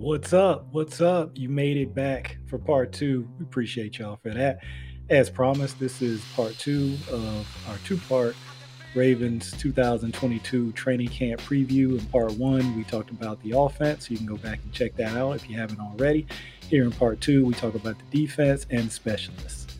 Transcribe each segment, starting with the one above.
What's up? What's up? You made it back for part two. We appreciate y'all for that. As promised, this is part two of our two part Ravens 2022 training camp preview. In part one, we talked about the offense. You can go back and check that out if you haven't already. Here in part two, we talk about the defense and specialists.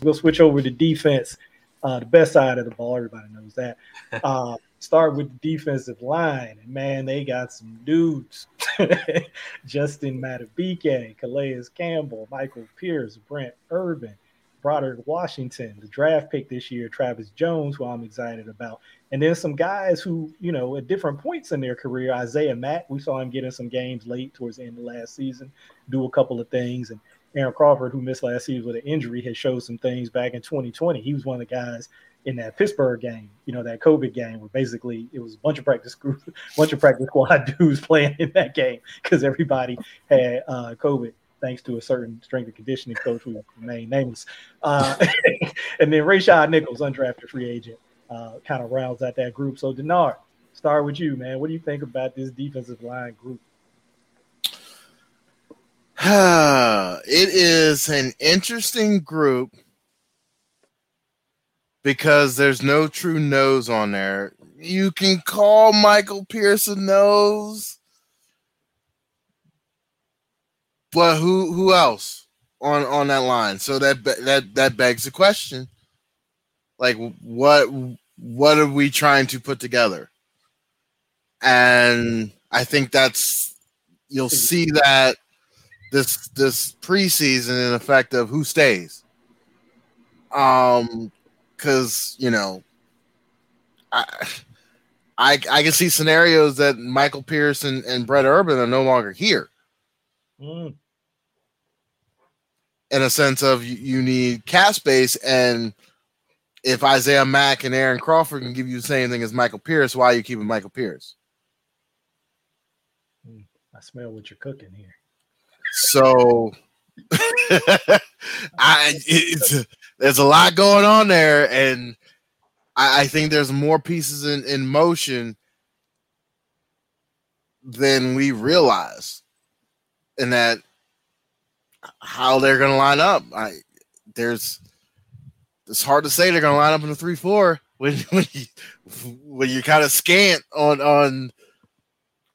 We'll switch over to defense, uh, the best side of the ball. Everybody knows that. Uh, start with the defensive line. And man, they got some dudes. Justin Madubuike, Calais Campbell, Michael Pierce, Brent Urban, Broderick Washington, the draft pick this year, Travis Jones, who I'm excited about. And then some guys who, you know, at different points in their career, Isaiah Mack, we saw him getting some games late towards the end of last season, do a couple of things. And Aaron Crawford, who missed last season with an injury, has showed some things back in 2020. He was one of the guys in that Pittsburgh game, you know, that COVID game where basically it was a bunch of practice group, bunch of practice squad dudes playing in that game because everybody had uh, COVID thanks to a certain strength and conditioning coach who remained nameless. Uh, and then Rayshad Nichols, undrafted free agent, uh, kind of rounds out that group. So Denard, start with you, man. What do you think about this defensive line group? it is an interesting group because there's no true nose on there. You can call Michael Pearson nose, but who who else on on that line? So that that that begs the question: like, what what are we trying to put together? And I think that's you'll see that this this preseason in effect of who stays. Um, because you know, I, I I can see scenarios that Michael Pierce and, and Brent Urban are no longer here. Mm. In a sense of you, you need cap space, and if Isaiah Mack and Aaron Crawford can give you the same thing as Michael Pierce, why are you keeping Michael Pierce? Mm. I smell what you're cooking here. So I it's there's a lot going on there, and I, I think there's more pieces in, in motion than we realize. And that how they're going to line up. I there's it's hard to say they're going to line up in the three four when when you when you're kind of scant on on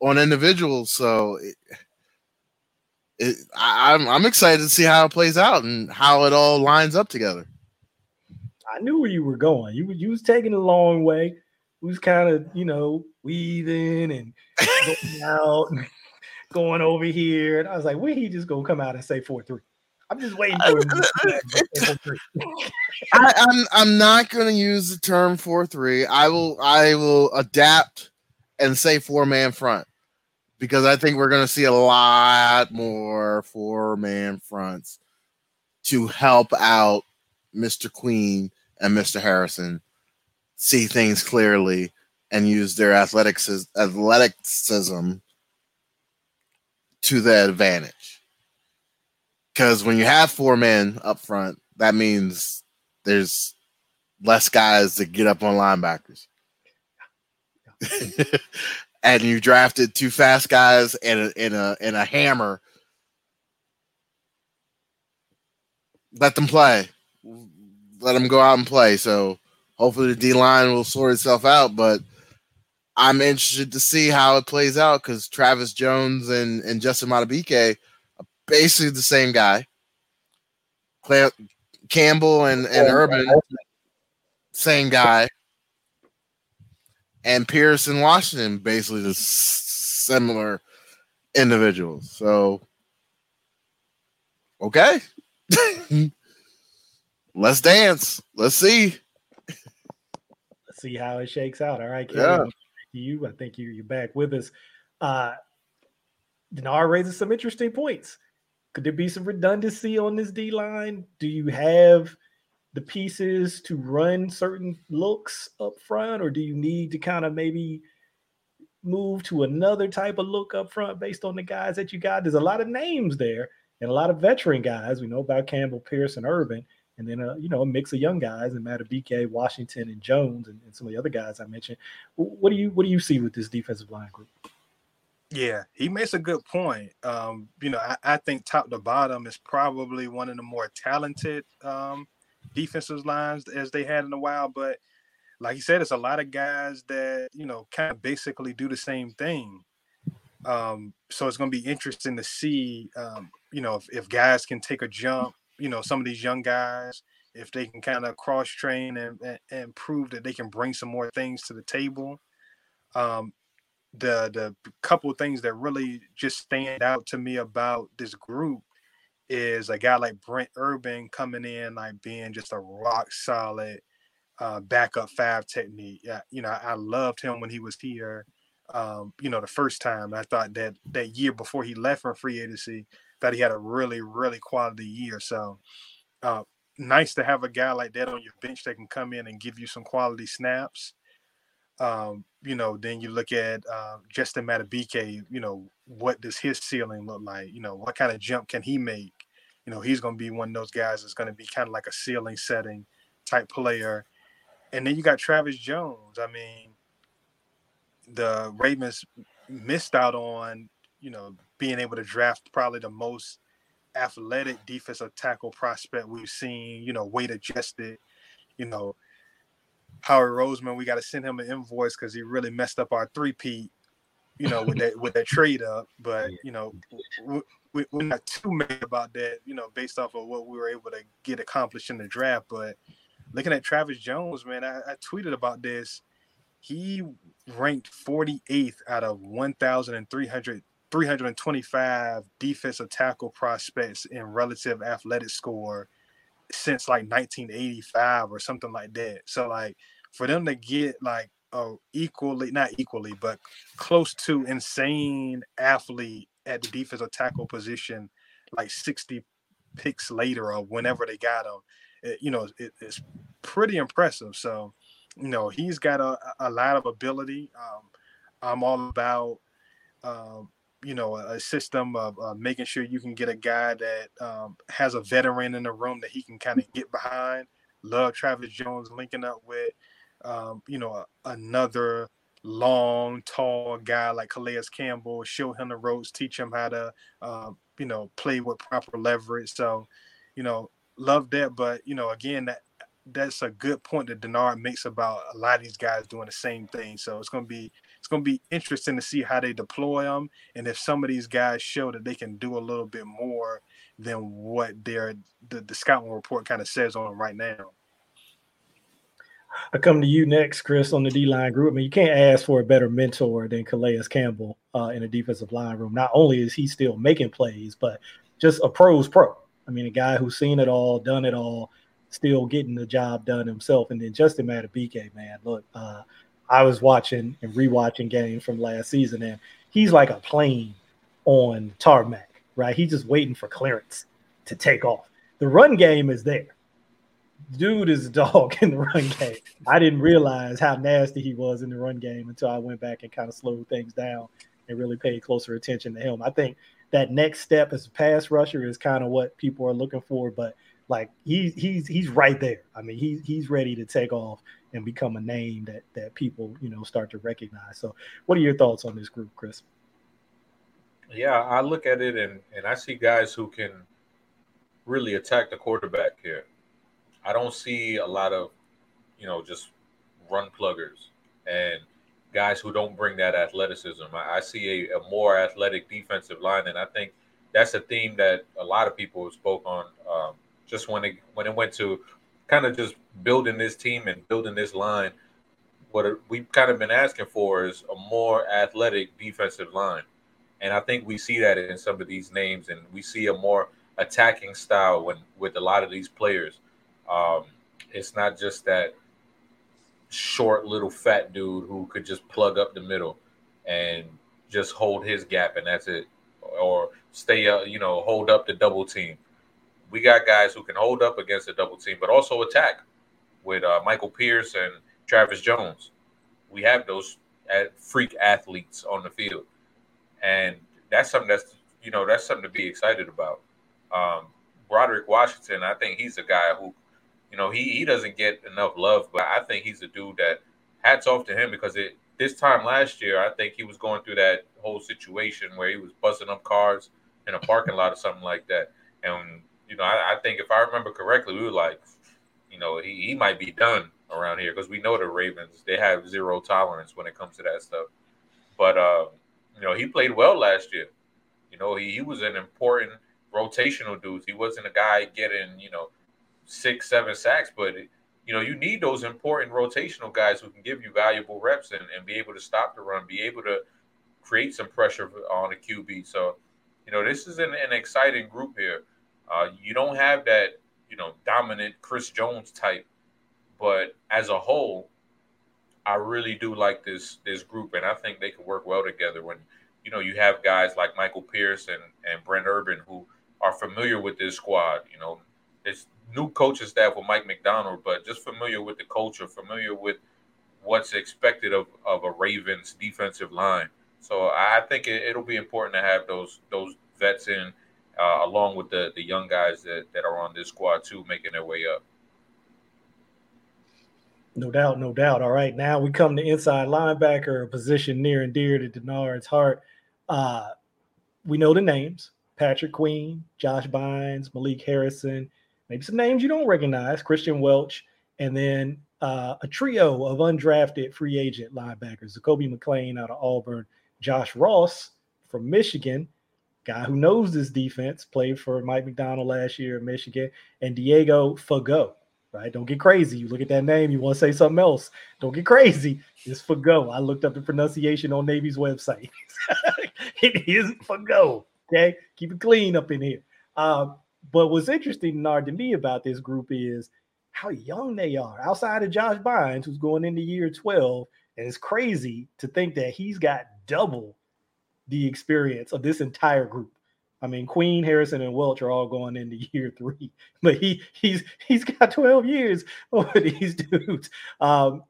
on individuals. So it, it, I, I'm I'm excited to see how it plays out and how it all lines up together. I knew where you were going. You you was taking a long way. We was kind of you know weaving and going out, and going over here, and I was like, when he just gonna come out and say four three? I'm just waiting for him. I, I'm I'm not gonna use the term four three. I will I will adapt and say four man front because I think we're going to see a lot more four man fronts to help out Mr. Queen and Mr. Harrison see things clearly and use their athletics athleticism to their advantage. Because when you have four men up front, that means there's less guys that get up on linebackers. and you drafted two fast guys and a and a and a hammer. Let them play. Let them go out and play. So hopefully the D line will sort itself out. But I'm interested to see how it plays out because Travis Jones and, and Justin Madubuike are basically the same guy. Calais, Campbell and, and Urban, same guy and Pierce and Washington basically the similar individuals. So, okay, let's dance. Let's see. Let's see how it shakes out. All right, yeah. You, I think you you're back with us. Uh, Denard raises some interesting points. Could there be some redundancy on this D line? Do you have the pieces to run certain looks up front, or do you need to kind of maybe move to another type of look up front based on the guys that you got? There's a lot of names there and a lot of veteran guys. We know about Campbell, Pierce, and Urban, and then a, you know a mix of young guys and Madubuike, Washington, and Jones, and, and, some of the other guys I mentioned. What do you what do you see with this defensive line group? Yeah, he makes a good point. Um, you know, I, I, think top to bottom is probably one of the more talented um, defensive lines as they had in a while. But like you said, it's a lot of guys that you know kind of basically do the same thing. Um, so it's going to be interesting to see, um, you know, if, if guys can take a jump. You know, some of these young guys, if they can kind of cross train and, and, and prove that they can bring some more things to the table. Um, the the couple things that really just stand out to me about this group is a guy like Brent Urban coming in like being just a rock solid uh, backup five technique. Yeah, you know, I loved him when he was here. Um, you know, the first time I thought that that year before he left from free agency, that he had a really, really quality year. So uh, nice to have a guy like that on your bench that can come in and give you some quality snaps. Um, you know, then you look at uh, Justin Madubuike, you know, what does his ceiling look like? You know, what kind of jump can he make? You know, he's going to be one of those guys that's going to be kind of like a ceiling setting type player. And then you got Travis Jones. I mean, the Ravens missed out on, you know, being able to draft probably the most athletic defensive tackle prospect we've seen, you know, weight adjusted, you know, Howard Roseman, we got to send him an invoice because he really messed up our three P, you know, with that with that trade up. But you know, we, we're not too mad about that, you know, based off of what we were able to get accomplished in the draft. But looking at Travis Jones, man, I, I tweeted about this. He ranked 48th out of 1,300 325 defensive tackle prospects in relative athletic score since like 1985 or something like that. So like for them to get like a equally not equally but close to insane athlete at the defensive tackle position like 60 picks later or whenever they got him it, you know it, it's pretty impressive so you know he's got a, a lot of ability um, i'm all about um, you know a system of uh, making sure you can get a guy that um, has a veteran in the room that he can kind of get behind. Love Travis Jones linking up with um, you know another long, tall guy like Calais Campbell. Show him the ropes, teach him how to um, you know play with proper leverage. So you know love that, but you know again that that's a good point that Denard makes about a lot of these guys doing the same thing. So it's going to be it's to be interesting to see how they deploy them and if some of these guys show that they can do a little bit more than what their the, the scouting report kind of says on them right now. I come to you next, Chris, on the D line group. I mean, you can't ask for a better mentor than Calais Campbell uh, in a defensive line room. Not only is he still making plays, but just a pro's pro. I mean, a guy who's seen it all, done it all, still getting the job done himself. And then Justin Madubuike, man, look, uh, I was watching and rewatching games from last season, and he's like a plane on tarmac, right? He's just waiting for clearance to take off. The run game is there. Dude is a dog in the run game. I didn't realize how nasty he was in the run game until I went back and kind of slowed things down and really paid closer attention to him. I think that next step as a pass rusher is kind of what people are looking for, but like he, he's he's right there. I mean, he's he's ready to take off and become a name that that people you know start to recognize. So, what are your thoughts on this group, Chris? Yeah, I look at it and and I see guys who can really attack the quarterback here. I don't see a lot of you know just run pluggers and guys who don't bring that athleticism. I, I see a, a, more athletic defensive line, and I think that's a theme that a lot of people spoke on um, just when it when it went to kind of just building this team and building this line, what we've kind of been asking for is a more athletic defensive line. And I think we see that in some of these names, and we see a more attacking style when with a lot of these players. Um, it's not just that short little fat dude who could just plug up the middle and just hold his gap and that's it, or stay uh, you know hold up the double team we got guys who can hold up against the double team, but also attack with uh, Michael Pierce and Travis Jones. We have those freak athletes on the field, and that's something that's you know that's something to be excited about. Um, Broderick Washington, I think he's a guy who, you know, he he doesn't get enough love, but I think he's a dude that hats off to him because it this time last year, I think he was going through that whole situation where he was busting up cars in a parking lot or something like that. And you know, I, I think if I remember correctly, we were like, you know, he, he might be done around here because we know the Ravens they have zero tolerance when it comes to that stuff. But uh, you know, he played well last year. You know, he, he was an important rotational dude. He wasn't a guy getting, you know, six, seven sacks, but you know, you need those important rotational guys who can give you valuable reps and, and be able to stop the run, be able to create some pressure on a QB. So, you know, this is an, an exciting group here. Uh, you don't have that, you know, dominant Chris Jones type, but as a whole, I really do like this this group, and I think they can work well together. When you know you have guys like Michael Pierce and, and Brent Urban who are familiar with this squad. You know, it's new coaching staff with Mike Macdonald, but just familiar with the culture, familiar with what's expected of, of a Ravens defensive line. So I think it, will be important to have those those vets in uh, along with the the young guys that, that are on this squad too, making their way up. No doubt, no doubt. All right, now we come to inside linebacker, a position near and dear to Denard's heart. Uh, we know the names: Patrick Queen, Josh Bynes, Malik Harrison. Maybe some names you don't recognize: Kristian Welch, and then uh, a trio of undrafted free agent linebackers: Zakoby McClain out of Auburn, Josh Ross from Michigan, guy who knows this defense, played for Mike Macdonald last year in Michigan, and Diego Fagot. Right? Don't get crazy. You look at that name, you want to say something else. Don't get crazy. It's Fagot. I looked up the pronunciation on Navy's website. it is Fagot. Okay, keep it clean up in here. Um, but what's interesting, Nard, to me about this group is how young they are. Outside of Josh Bynes, who's going into year 12, and it's crazy to think that he's got double the experience of this entire group. I mean, Queen, Harrison, and Welch are all going into year three, but he he's he's got 12 years over these dudes. Um,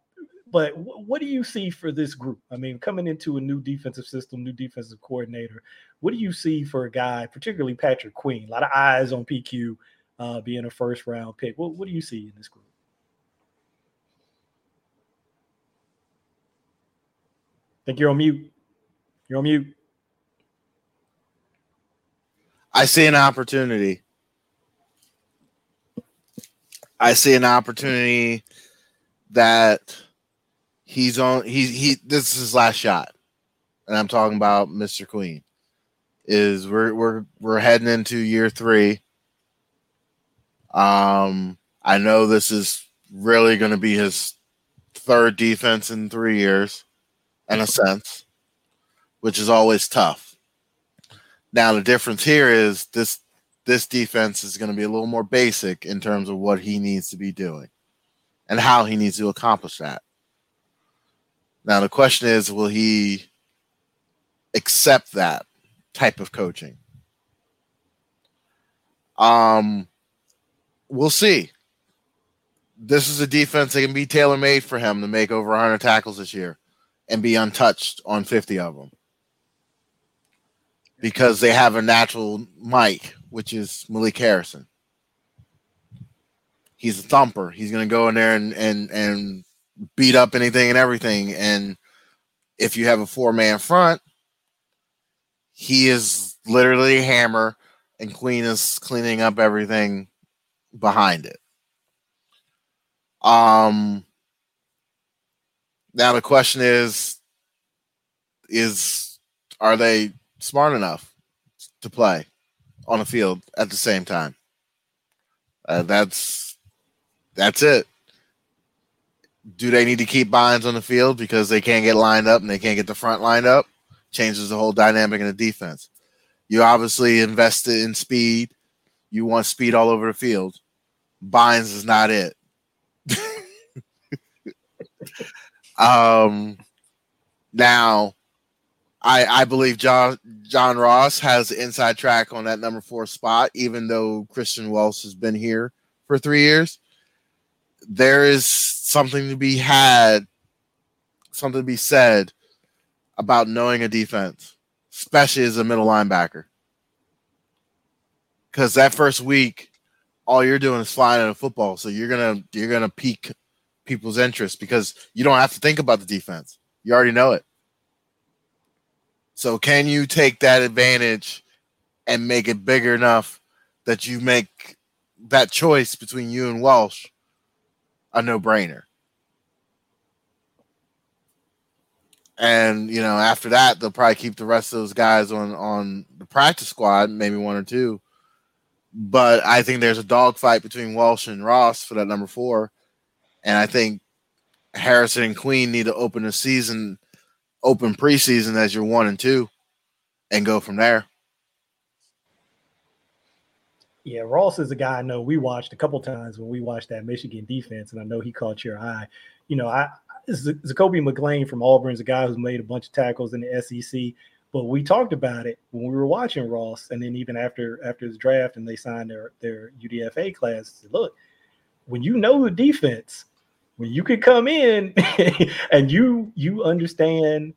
but w- what do you see for this group? I mean, coming into a new defensive system, new defensive coordinator, what do you see for a guy, particularly Patrick Queen? A lot of eyes on PQ uh, being a first round pick. What, what do you see in this group? I think you're on mute. You're on mute. I see an opportunity. I see an opportunity that he's on he's he this is his last shot. And I'm talking about Mr. Queen. Is we're we're we're heading into year 3. Um I know this is really going to be his third defense in 3 years in a sense, which is always tough now the difference here is this this defense is going to be a little more basic in terms of what he needs to be doing and how he needs to accomplish that. Now the question is will he accept that type of coaching? Um we'll see. This is a defense that can be tailor made for him to make over 100 tackles this year and be untouched on 50 of them because they have a natural Mike, which is Malik Harrison. He's a thumper. He's going to go in there and and and beat up anything and everything. And if you have a four man front, he is literally a hammer, and Queen is cleaning up everything behind it. Um. Now the question is, is are they smart enough to play on the field at the same time. Uh, that's that's it. Do they need to keep Bynes on the field because they can't get lined up and they can't get the front lined up? Changes the whole dynamic in the defense. You obviously invested in speed. You want speed all over the field. Bynes is not it. um, now I, I believe John John Ross has the inside track on that number four spot, even though Kristian Welch has been here for three years. There is something to be had, something to be said about knowing a defense, especially as a middle linebacker. Because that first week, all you're doing is flying in a football, so you're gonna you're gonna pique people's interest because you don't have to think about the defense You already know it. So can you take that advantage and make it bigger enough that you make that choice between you and Walsh a no-brainer? And you know, after that, they'll probably keep the rest of those guys on on the practice squad, maybe one or two. But I think there's a dogfight between Walsh and Ross for that number four, and I think Harrison and Queen need to open the season, open preseason as your one and two, and go from there. Yeah, Ross is a guy I know we watched a couple times when we watched that Michigan defense, and I know he caught your eye. You know, I Zakoby McClain from Auburn's a guy who's made a bunch of tackles in the SEC. But we talked about it when we were watching Ross, and then even after after his draft and they signed their their UDFA class. Look, when you know the defense, when you can come in and you you understand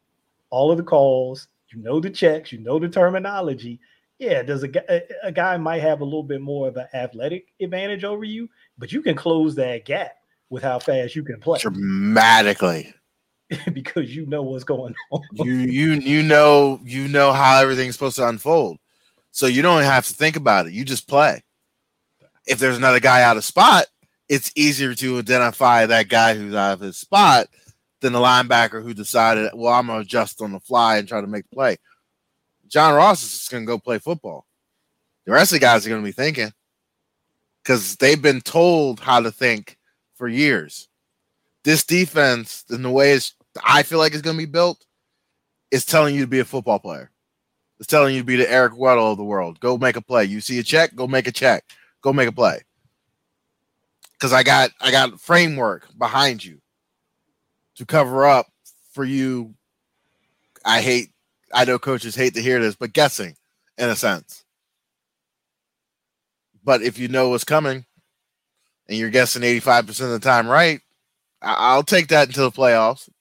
all of the calls, you know the checks, you know the terminology. Yeah, does a guy a guy might have a little bit more of an athletic advantage over you, but you can close that gap with how fast you can play dramatically because you know what's going on. you you you know you know how everything's supposed to unfold, so you don't have to think about it. You just play. If there's another guy out of spot, it's easier to identify that guy who's out of his spot than the linebacker who decided, well, I'm gonna adjust on the fly and try to make the play. John Ross is just gonna go play football. The rest of the guys are gonna be thinking because they've been told how to think for years. This defense, and the way it's, I feel like it's going to be built, is telling you to be a football player. It's telling you to be the Eric Weddle of the world. Go make a play. You see a check, go make a check. Go make a play. Because I got I got framework behind you to cover up for you. I hate. I know coaches hate to hear this, but guessing in a sense. But if you know what's coming, and you're guessing 85% of the time right, I- will take that until the playoffs.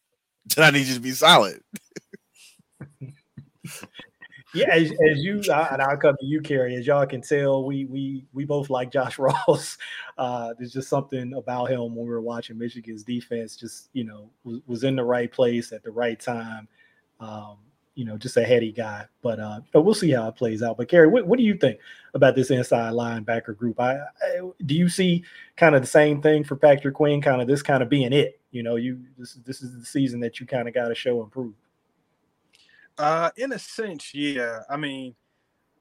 Then I need you to be solid. yeah, as, as you and I'll come to you, Kerry. As y'all can tell, we we we both like Josh Ross. Uh, there's just something about him when we were watching Michigan's defense. Just you know, was, was in the right place at the right time. Um, you know, just a heady guy. But uh, but we'll see how it plays out. But Kerry, what, what do you think about this inside linebacker group? I, I, do you see kind of the same thing for Patrick Queen, kind of this kind of being it? You know, you this this is the season that you kind of got to show and prove. Uh, in a sense, yeah. I mean,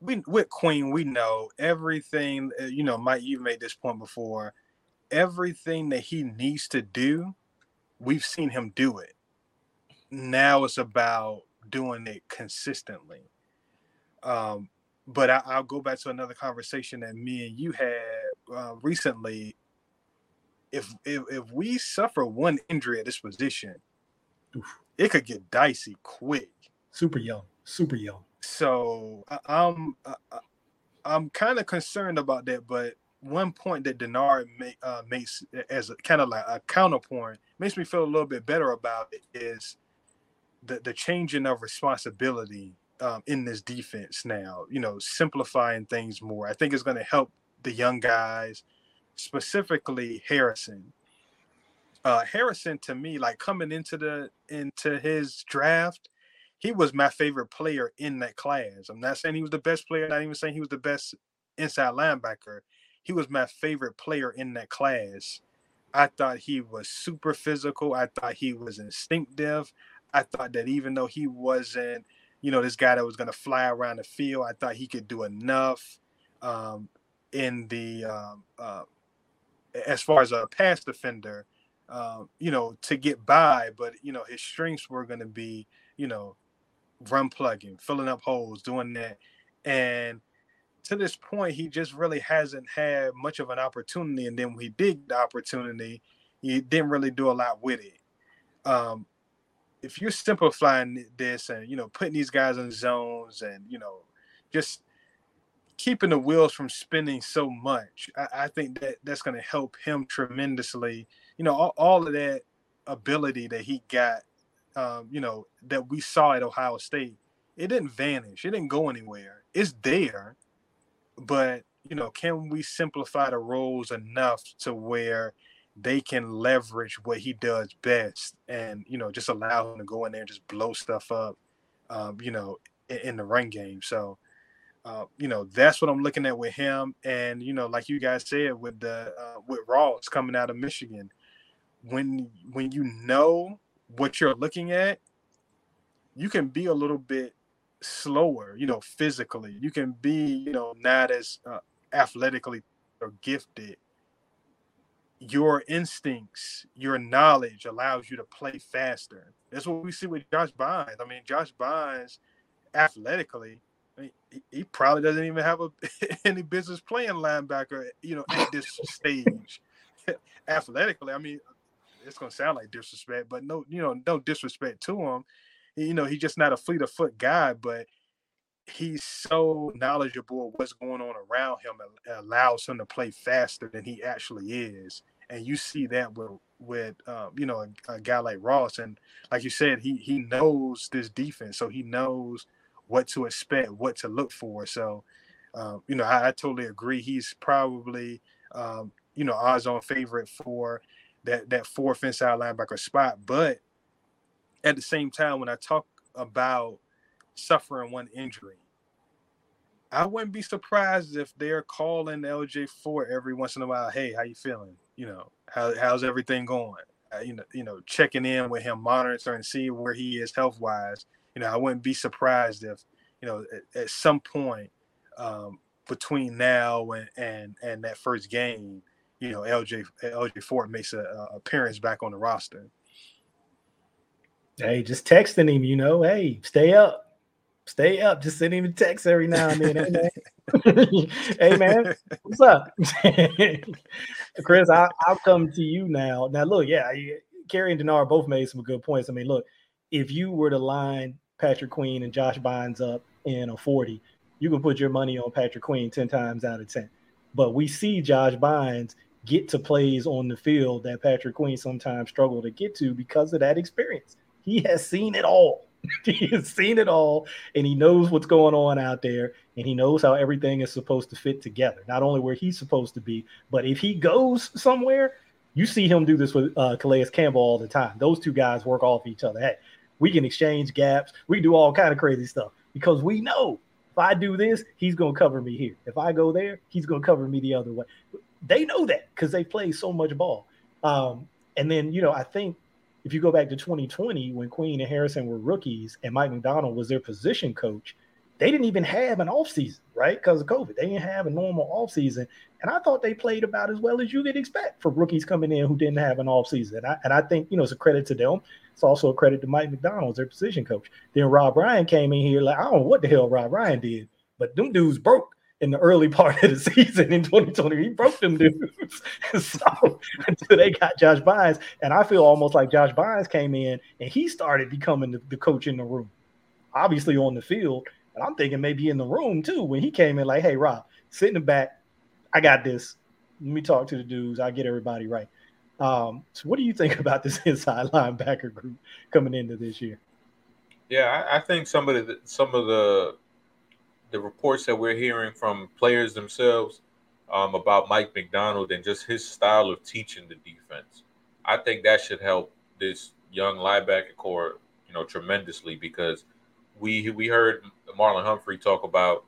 we with Queen, we know everything. Uh, you know, Mike, you've made this point before. Everything that he needs to do, we've seen him do it. Now it's about doing it consistently. Um, but I, will go back to another conversation that me and you had uh, recently. If, if if we suffer one injury at this position, Oof. it could get dicey quick. Super young, super young. So I, I'm I, I'm kind of concerned about that. But one point that Denard make, uh, makes as a kind of like a counterpoint makes me feel a little bit better about it is the the changing of responsibility um, in this defense now. You know, simplifying things more. I think is going to help the young guys, specifically Harrison. Uh, Harrison, to me, like coming into the into his draft, he was my favorite player in that class. I'm not saying he was the best player. Not even saying he was the best inside linebacker. He was my favorite player in that class. I thought he was super physical. I thought he was instinctive. I thought that even though he wasn't, you know, this guy that was going to fly around the field, I thought he could do enough um, in the um, uh, as far as a pass defender, uh, you know, to get by. But you know, his strengths were going to be, you know, run plugging, filling up holes, doing that, and to this point, he just really hasn't had much of an opportunity. And then when he did the opportunity, he didn't really do a lot with it. Um, if you're simplifying this and you know putting these guys in zones and you know just keeping the wheels from spinning so much, I, I think that that's going to help him tremendously. You know, all, all, of that ability that he got, um, you know, that we saw at Ohio State, it didn't vanish. It didn't go anywhere. It's there, but you know, can we simplify the roles enough to where they can leverage what he does best and you know just allow him to go in there and just blow stuff up um, you know in, in, the run game. So uh, you know that's what i'm looking at with him and you know like you guys said with the uh, with ross coming out of michigan when when you know what you're looking at you can be a little bit slower you know physically. You can be you know not as uh, athletically or gifted your instincts, your knowledge allows you to play faster. That's what we see with Josh Bynes. I mean, Josh Bynes, athletically, I mean, he, he, probably doesn't even have a, any business playing linebacker, you know, at this stage. athletically, I mean, it's gonna sound like disrespect, but no, you know, no disrespect to him. You know, he's just not a fleet of foot guy, but he's so knowledgeable of what's going on around him allows him to play faster than he actually is and you see that with with um, you know a, a, guy like Ross, and like you said, he he knows this defense, so he knows what to expect, what to look for. So, um, you know, I, I, totally agree. He's probably um, you know odds on favorite for that that fourth inside linebacker spot. But at the same time, when I talk about suffering one injury, I wouldn't be surprised if they're calling LJ Fort every once in a while. Hey, how you feeling? You know, how, how's everything going? Uh, you know, you know, checking in with him, monitoring, see where he is health wise. You know, I wouldn't be surprised if, you know, at, at some point um, between now and, and and that first game, you know, LJ LJ Fort makes a, a appearance back on the roster. Hey, just texting him, you know, hey, stay up stay up. Just send him a text every now and then. Hey man, what's up, Chris? I, will come to you now. Now, look, yeah, Kerry and Denard both made some good points. I mean, look, if you were to line Patrick Queen and Josh Bynes up in a forty, you can put your money on Patrick Queen ten times out of ten. But we see Josh Bynes get to plays on the field that Patrick Queen sometimes struggle to get to because of that experience. He has seen it all. he has seen it all and he knows what's going on out there and he knows how everything is supposed to fit together. Not only where he's supposed to be, but if he goes somewhere, you see him do this with uh, Calais Campbell all the time. Those two guys work off each other. Hey, we can exchange gaps. We can do all kind of crazy stuff because we know if I do this, he's going to cover me here. If I go there, he's going to cover me the other way. They know that because they play so much ball. Um, and then, you know, I think if you go back to 2020 when Queen and Harrison were rookies and Mike Macdonald was their position coach, they didn't even have an offseason, right? Because of COVID. They didn't have a normal offseason. And I thought they played about as well as you could expect for rookies coming in who didn't have an offseason. And I, and I think, you know, it's a credit to them. It's also a credit to Mike Macdonald, their position coach. Then Rob Ryan came in here like, I don't know what the hell Rob Ryan did, but them dudes broke in the early part of the season in 2020. He broke them dudes. so until they got Josh Bynes. And I feel almost like Josh Bynes came in and he started becoming the, the coach in the room. Obviously on the field. But I'm thinking maybe in the room too when he came in, like, hey, Rob, sit in the back. I got this. Let me talk to the dudes. I'll get everybody right. Um, so what do you think about this inside linebacker group coming into this year? Yeah, I, I think some of the some of the the reports that we're hearing from players themselves um, about Mike Macdonald and just his style of teaching the defense. I think that should help this young linebacker core, you know, tremendously because we we heard Marlon Humphrey talk about,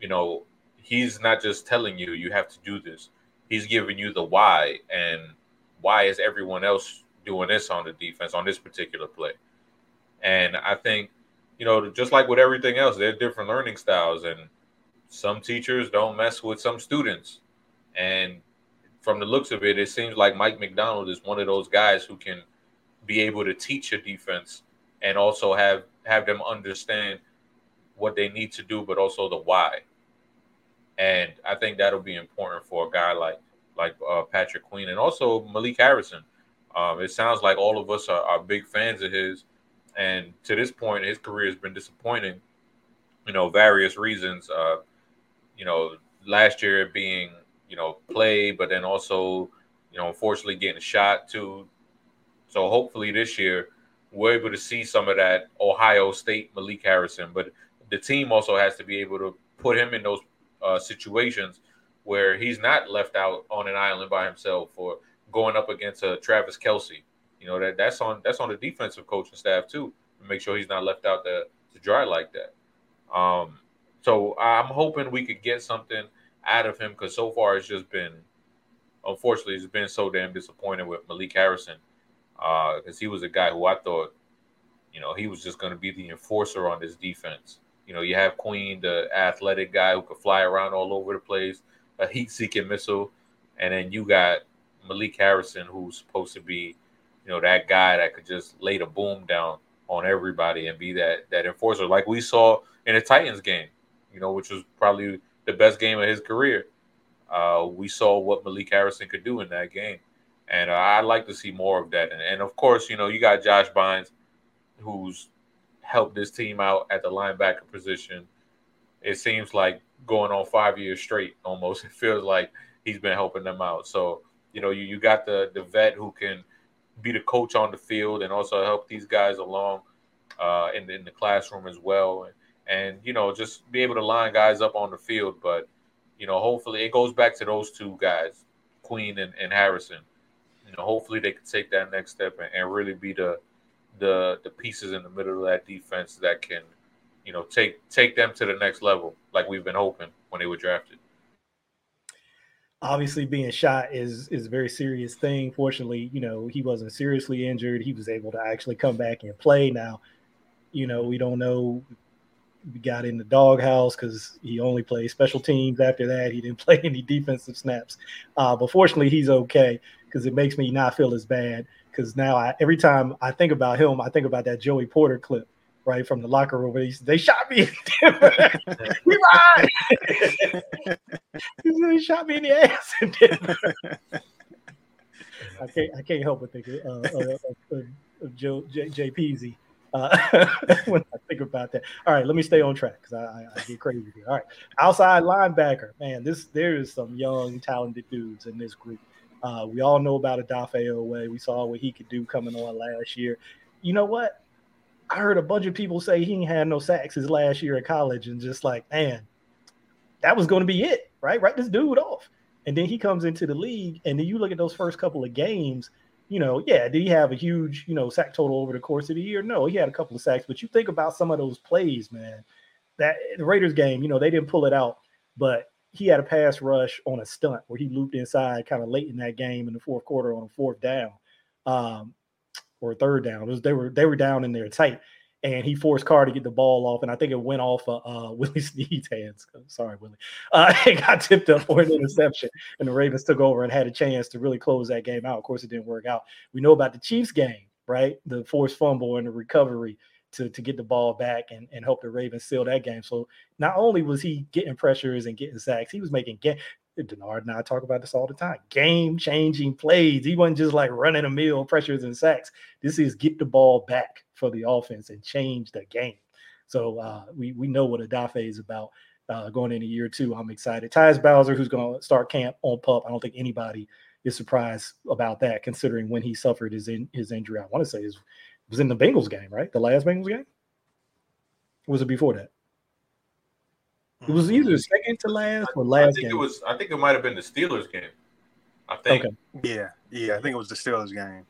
you know, he's not just telling you you have to do this. He's giving you the why and why is everyone else doing this on the defense on this particular play. And I think you know, just like with everything else, there are different learning styles, and some teachers don't mess with some students. And from the looks of it, it seems like Mike Macdonald is one of those guys who can be able to teach a defense and also have have them understand what they need to do, but also the why. And I think that'll be important for a guy like like uh, Patrick Queen and also Malik Harrison. Um, it sounds like all of us are, are big fans of his. And to this point, his career has been disappointing. You know, various reasons. Uh, you know, last year being you know play, but then also you know unfortunately getting shot too. So hopefully this year we're able to see some of that Ohio State Malik Harrison. But the team also has to be able to put him in those uh, situations where he's not left out on an island by himself or going up against a Travis Kelce. You know that that's on that's on the defensive coaching staff too. To make sure he's not left out to, to dry like that. Um, so I'm hoping we could get something out of him because so far it's just been, unfortunately, it's been so damn disappointing with Malik Harrison because uh, he was a guy who I thought, you know, he was just going to be the enforcer on this defense. You know, you have Queen, the athletic guy who could fly around all over the place, a heat-seeking missile, and then you got Malik Harrison, who's supposed to be, know, that guy that could just lay the boom down on everybody and be that that enforcer, like we saw in the Titans game, you know, which was probably the best game of his career. Uh, we saw what Malik Harrison could do in that game, and uh, I'd like to see more of that. And, and of course, you know, you got Josh Bynes, who's helped this team out at the linebacker position. It seems like going on five years straight almost. It feels like he's been helping them out. So you know, you, you got the the vet who can be the coach on the field and also help these guys along uh, in, in the classroom as well. And, and, you know, just be able to line guys up on the field. But, you know, hopefully it goes back to those two guys, Queen and, and Harrison. You know, hopefully they can take that next step and, and really be the, the the pieces in the middle of that defense that can, you know, take take them to the next level like we've been hoping when they were drafted obviously being shot is is a very serious thing. Fortunately, you know, he wasn't seriously injured. He was able to actually come back and play. Now, you know, we don't know we got in the doghouse because he only played special teams after that. He didn't play any defensive snaps. Uh, but fortunately, he's okay because it makes me not feel as bad. Because now, I, every time I think about him, I think about that Joey Porter clip right from the locker room. They, they shot me. we ride. they shot me in the ass in. I can't I can't help but think uh, uh, of, of Joe J, J Peasy. Uh, when I think about that. All right, let me stay on track because I, I, I, get crazy here. All right, outside linebacker, man, this there is some young, talented dudes in this group. Uh, we all know about Odafe Oweh. We saw what he could do coming on last year. You know what? I heard a bunch of people say he had no sacks his last year at college, and just like, man, that was going to be it, right? Write this dude off. And then he comes into the league, and then you look at those first couple of games. You know, yeah, did he have a huge, you know, sack total over the course of the year? No, he had a couple of sacks, but you think about some of those plays, man. That the Raiders game, you know, they didn't pull it out, but he had a pass rush on a stunt where he looped inside kind of late in that game in the fourth quarter on a fourth down. Um, or third down. Was, they were they were down in there tight, and he forced Carr to get the ball off, and I think it went off of uh, Willie Snead's hands. Sorry, Willie. Uh, it got tipped up for an interception, and the Ravens took over and had a chance to really close that game out. Of course, it didn't work out. We know about the Chiefs game, right? The forced fumble and the recovery to, to get the ball back and, and help the Ravens seal that game. So not only was he getting pressures and getting sacks, he was making game. Denard and I talk about this all the time. Game changing plays. He wasn't just like running a mill, pressures and sacks. This is get the ball back for the offense and change the game. So uh, we we know what Odafe is about. Uh, going into year two, I'm excited. Tyus Bowser, who's going to start camp on pup. I don't think anybody is surprised about that, considering when he suffered his in, his injury. I want to say it was in the Bengals game, right? The last Bengals game. Was it before that? It was either second to last or last. I think game. it was. I think it might have been the Steelers game. I think. Okay. Yeah, yeah. I think it was the Steelers game.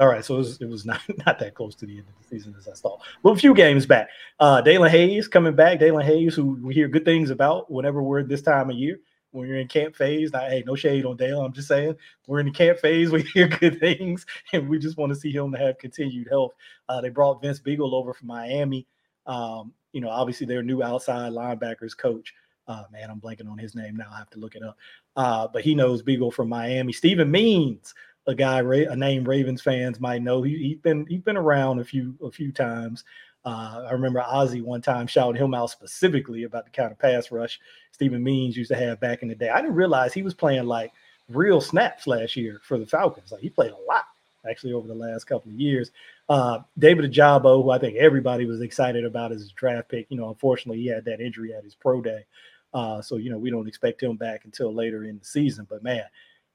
All right, so it was, it was not, not that close to the end of the season as I thought. But a few games back. Uh Daelin Hayes coming back. Daelin Hayes, who we hear good things about whenever we're this time of year. When you're in camp phase, now, hey, no shade on Dale. I'm just saying we're in the camp phase. We hear good things, and we just want to see him to have continued health. Uh, they brought Vince Biegel over from Miami. Um, you know, obviously their new outside linebackers coach. Uh, man, I'm blanking on his name now. I have to look it up. Uh, but he knows Biegel from Miami. Steven Means, a guy, a name Ravens fans might know. He, he's been he's been around a few a few times. Uh, I remember Ozzie one time shouting him out specifically about the kind of pass rush Steven Means used to have back in the day. I didn't realize he was playing like real snaps last year for the Falcons. Like he played a lot actually over the last couple of years. Uh, David Ojabo, who I think everybody was excited about as a draft pick. You know, unfortunately, he had that injury at his pro day. Uh, so, you know, we don't expect him back until later in the season. But man,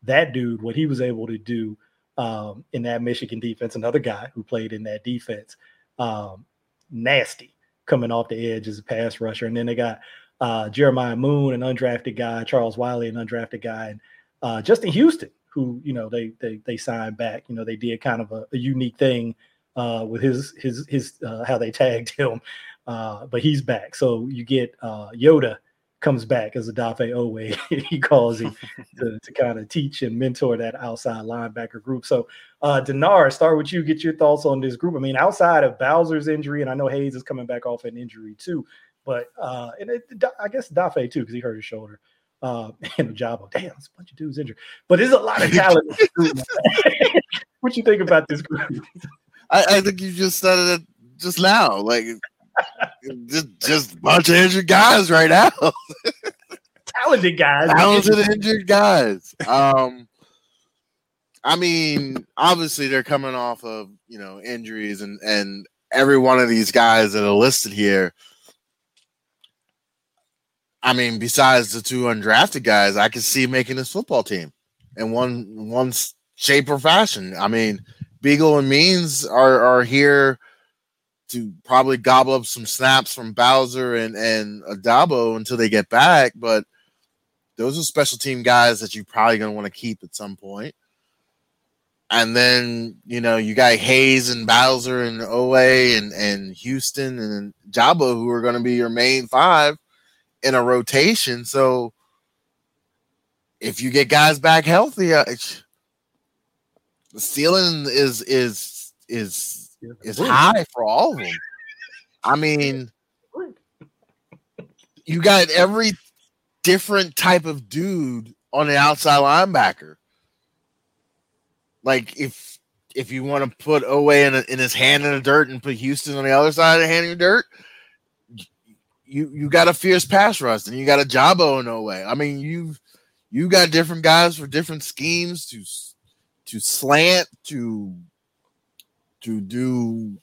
that dude, what he was able to do um, in that Michigan defense, another guy who played in that defense, um, nasty coming off the edge as a pass rusher. And then they got uh, Jeremiah Moon, an undrafted guy, Charles Wiley, an undrafted guy, and uh, Justin Houston, who you know they they they signed back. You know, they did kind of a, a unique thing uh, with his his his uh, how they tagged him, uh, but he's back. So you get uh, Yoda comes back as Odafe Oweh. he calls him to, to kind of teach and mentor that outside linebacker group. So, uh, Denard, start with you. Get your thoughts on this group. I mean, outside of Bowser's injury, and I know Hayes is coming back off an injury too, but uh, and it, I guess Dafe too because he hurt his shoulder. Uh, and Ojabo, damn, it's a bunch of dudes injured, but there's a lot of talent. what you think about this group? I, I think you just said it just now. Like just just a bunch of injured guys right now. Talented guys. Talented injured guys. Um I mean, obviously they're coming off of, you know, injuries and and every one of these guys that are listed here. I mean, besides the two undrafted guys, I can see making this football team in one one shape or fashion. I mean, Biegel and Means are are here to probably gobble up some snaps from Bowser and and Ojabo until they get back. But those are special team guys that you're probably going to want to keep at some point. And then you know you got Hayes and Bowser and Oweh and and Houston and Jabo who are going to be your main five in a rotation. So if you get guys back healthy, ceiling is is is is high for all of them. I mean, you got every different type of dude on the outside linebacker. Like if if you want to put Oweh in, a, in his hand in the dirt and put Houston on the other side of the hand in the dirt, you you got a fierce pass rush and you got a Jabo in Oweh. I mean, you've you got different guys for different schemes to to slant to to do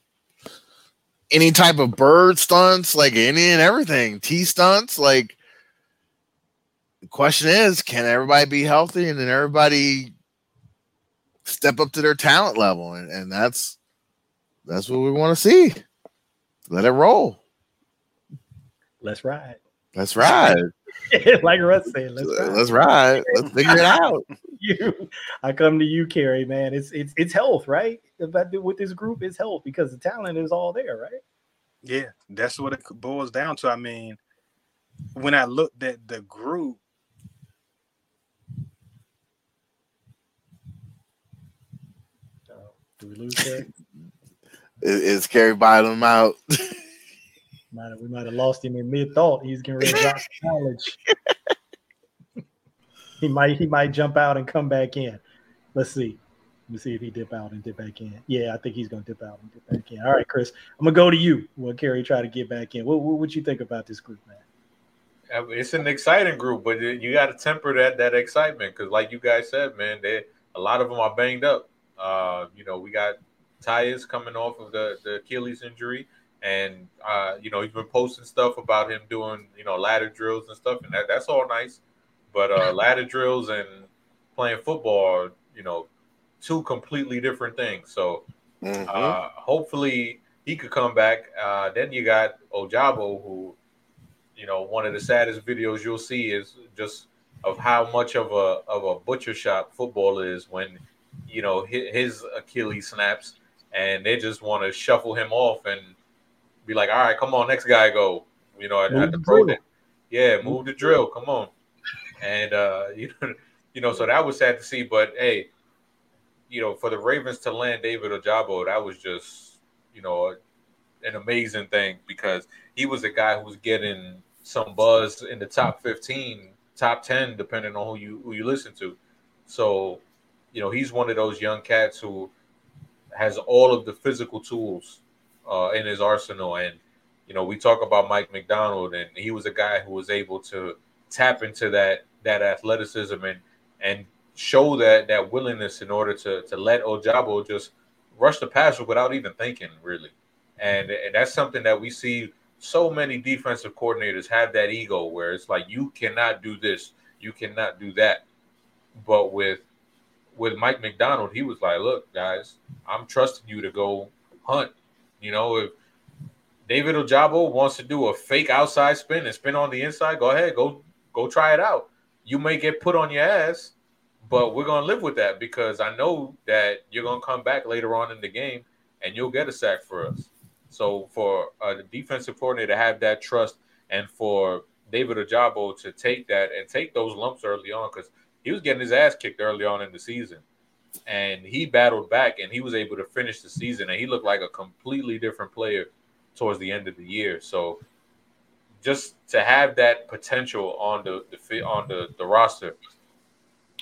any type of bird stunts, like any and everything, T stunts. Like the question is, can everybody be healthy and then everybody step up to their talent level? And, and that's that's what we want to see. Let it roll. Let's ride. Let's ride. like Russ said, let's ride. Let's ride. Let's figure it out. you, I come to you, Kerry. Man, it's it's it's health, right? But with this group, it's health because the talent is all there, right? Yeah, that's what it boils down to. I mean, when I looked at the group, oh, do we lose that? Is Kerry buying them out? Might have, we might have lost him in mid thought. He's getting ready to drop college. he might he might jump out and come back in. Let's see. Let me see if he dip out and dip back in. Yeah, I think he's gonna dip out and dip back in. All right, Chris, I'm gonna go to you. Well, Kerry try to get back in. What what you think about this group, man? It's an exciting group, but you got to temper that that excitement because, like you guys said, man, they a lot of them are banged up. Uh, you know, we got Tyus coming off of the the Achilles injury and uh, you know he's been posting stuff about him doing you know ladder drills and stuff, and that, that's all nice. But uh, ladder drills and playing football are you know two completely different things. So mm-hmm. uh, hopefully he could come back. Uh, then you got Ojabo, who you know one of the saddest videos you'll see is just of how much of a of a butcher shop football is when you know his, his Achilles snaps and they just want to shuffle him off and be like, all right, come on, next guy go. You know, at, at the pro day. Yeah, move the drill. Come on. And uh, you know, you know, so that was sad to see. But hey, you know, for the Ravens to land David Ojabo, that was just, you know, an amazing thing because he was a guy who was getting some buzz in the top 15, top 10, depending on who you who you listen to. So, you know, he's one of those young cats who has all of the physical tools uh, in his arsenal. And you know, we talk about Mike Macdonald, and he was a guy who was able to tap into that that athleticism and and show that that willingness in order to to let Ojabo just rush the passer without even thinking, really. And and that's something that we see so many defensive coordinators have that ego where it's like you cannot do this, you cannot do that. But with with Mike Macdonald, he was like, "Look, guys, I'm trusting you to go hunt you know, if David Ojabo wants to do a fake outside spin and spin on the inside, go ahead, go go try it out. You may get put on your ass, but we're gonna live with that because I know that you're gonna come back later on in the game and you'll get a sack for us. So for a defensive coordinator to have that trust and for David Ojabo to take that and take those lumps early on because he was getting his ass kicked early on in the season. And he battled back and he was able to finish the season and he looked like a completely different player towards the end of the year. So just to have that potential on the, the on the, the roster,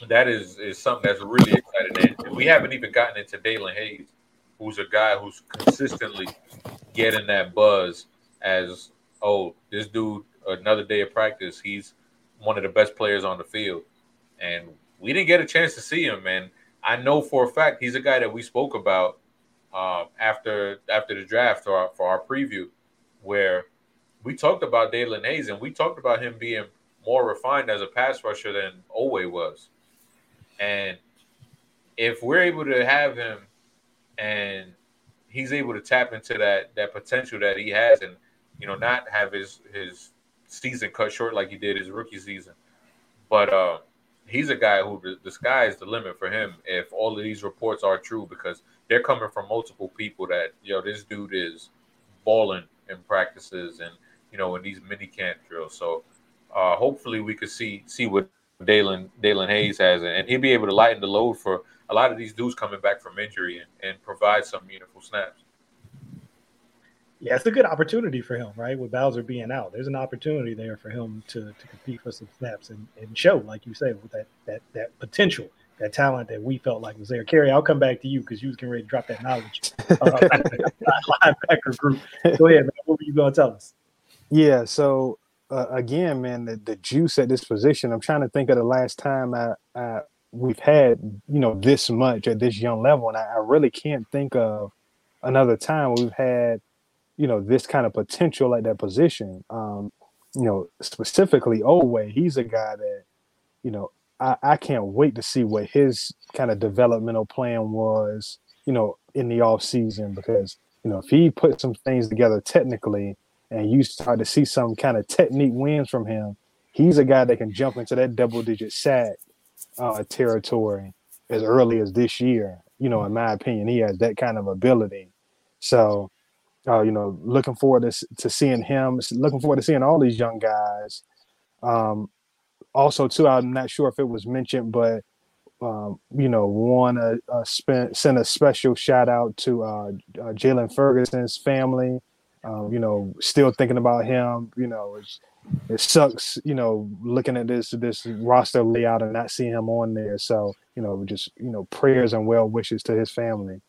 that is is something that's really exciting. And we haven't even gotten into Daelin Hayes, who's a guy who's consistently getting that buzz as oh, this dude another day of practice, he's one of the best players on the field. And we didn't get a chance to see him. And I know for a fact he's a guy that we spoke about uh, after after the draft for our preview, where we talked about Daelin Hayes and we talked about him being more refined as a pass rusher than Oweh was. And if we're able to have him and he's able to tap into that that potential that he has and you know not have his his season cut short like he did his rookie season. But uh, he's a guy who the sky is the limit for him if all of these reports are true because they're coming from multiple people that you know this dude is balling in practices and you know in these mini camp drills. So uh, hopefully we could see see what Daelin Daelin Hayes has and he'll be able to lighten the load for a lot of these dudes coming back from injury and, and provide some meaningful snaps yeah, it's a good opportunity for him, right? With Bowser being out, there's an opportunity there for him to, to compete for some snaps and, and show, like you say, with that that that potential, that talent that we felt like was there. Kerry, I'll come back to you because you was getting ready to drop that knowledge. Uh, linebacker group. Go ahead, man. What were you going to tell us? Yeah. So uh, again, man, the, the juice at this position. I'm trying to think of the last time I, I we've had you know this much at this young level, and I, I really can't think of another time we've had you know, this kind of potential at that position. Um, you know, specifically Oweh, he's a guy that, you know, I, I can't wait to see what his kind of developmental plan was, you know, in the off season because, you know, if he put some things together technically and you start to see some kind of technique wins from him, he's a guy that can jump into that double digit sack uh, territory as early as this year. You know, in my opinion, he has that kind of ability. So uh, you know, looking forward to, to seeing him. Looking forward to seeing all these young guys. Um, also, too, I'm not sure if it was mentioned, but um, you know, want to uh, send a special shout out to uh, uh, Jaylon Ferguson's family. Um, you know, still thinking about him. You know, it sucks. You know, looking at this this roster layout and not seeing him on there. So, you know, just you know, prayers and well wishes to his family.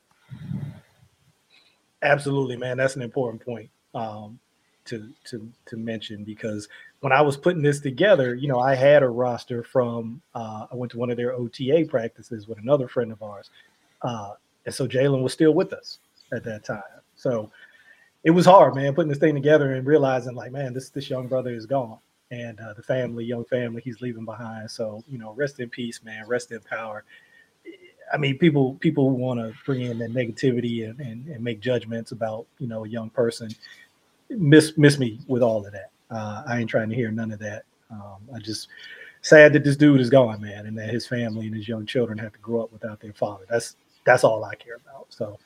Absolutely, man. That's an important point um, to to to mention because when I was putting this together, you know, I had a roster from uh, I went to one of their OTA practices with another friend of ours, uh, and so Jaylon was still with us at that time. So it was hard, man, putting this thing together and realizing like, man, this this young brother is gone, and uh, the family, young family, he's leaving behind. So you know, rest in peace, man. Rest in power. I mean, people people want to bring in that negativity and, and, and, make judgments about you know a young person. Miss miss me with all of that. Uh, I ain't trying to hear none of that. Um, I just sad that this dude is gone, man, and that his family and his young children have to grow up without their father. That's that's all I care about. So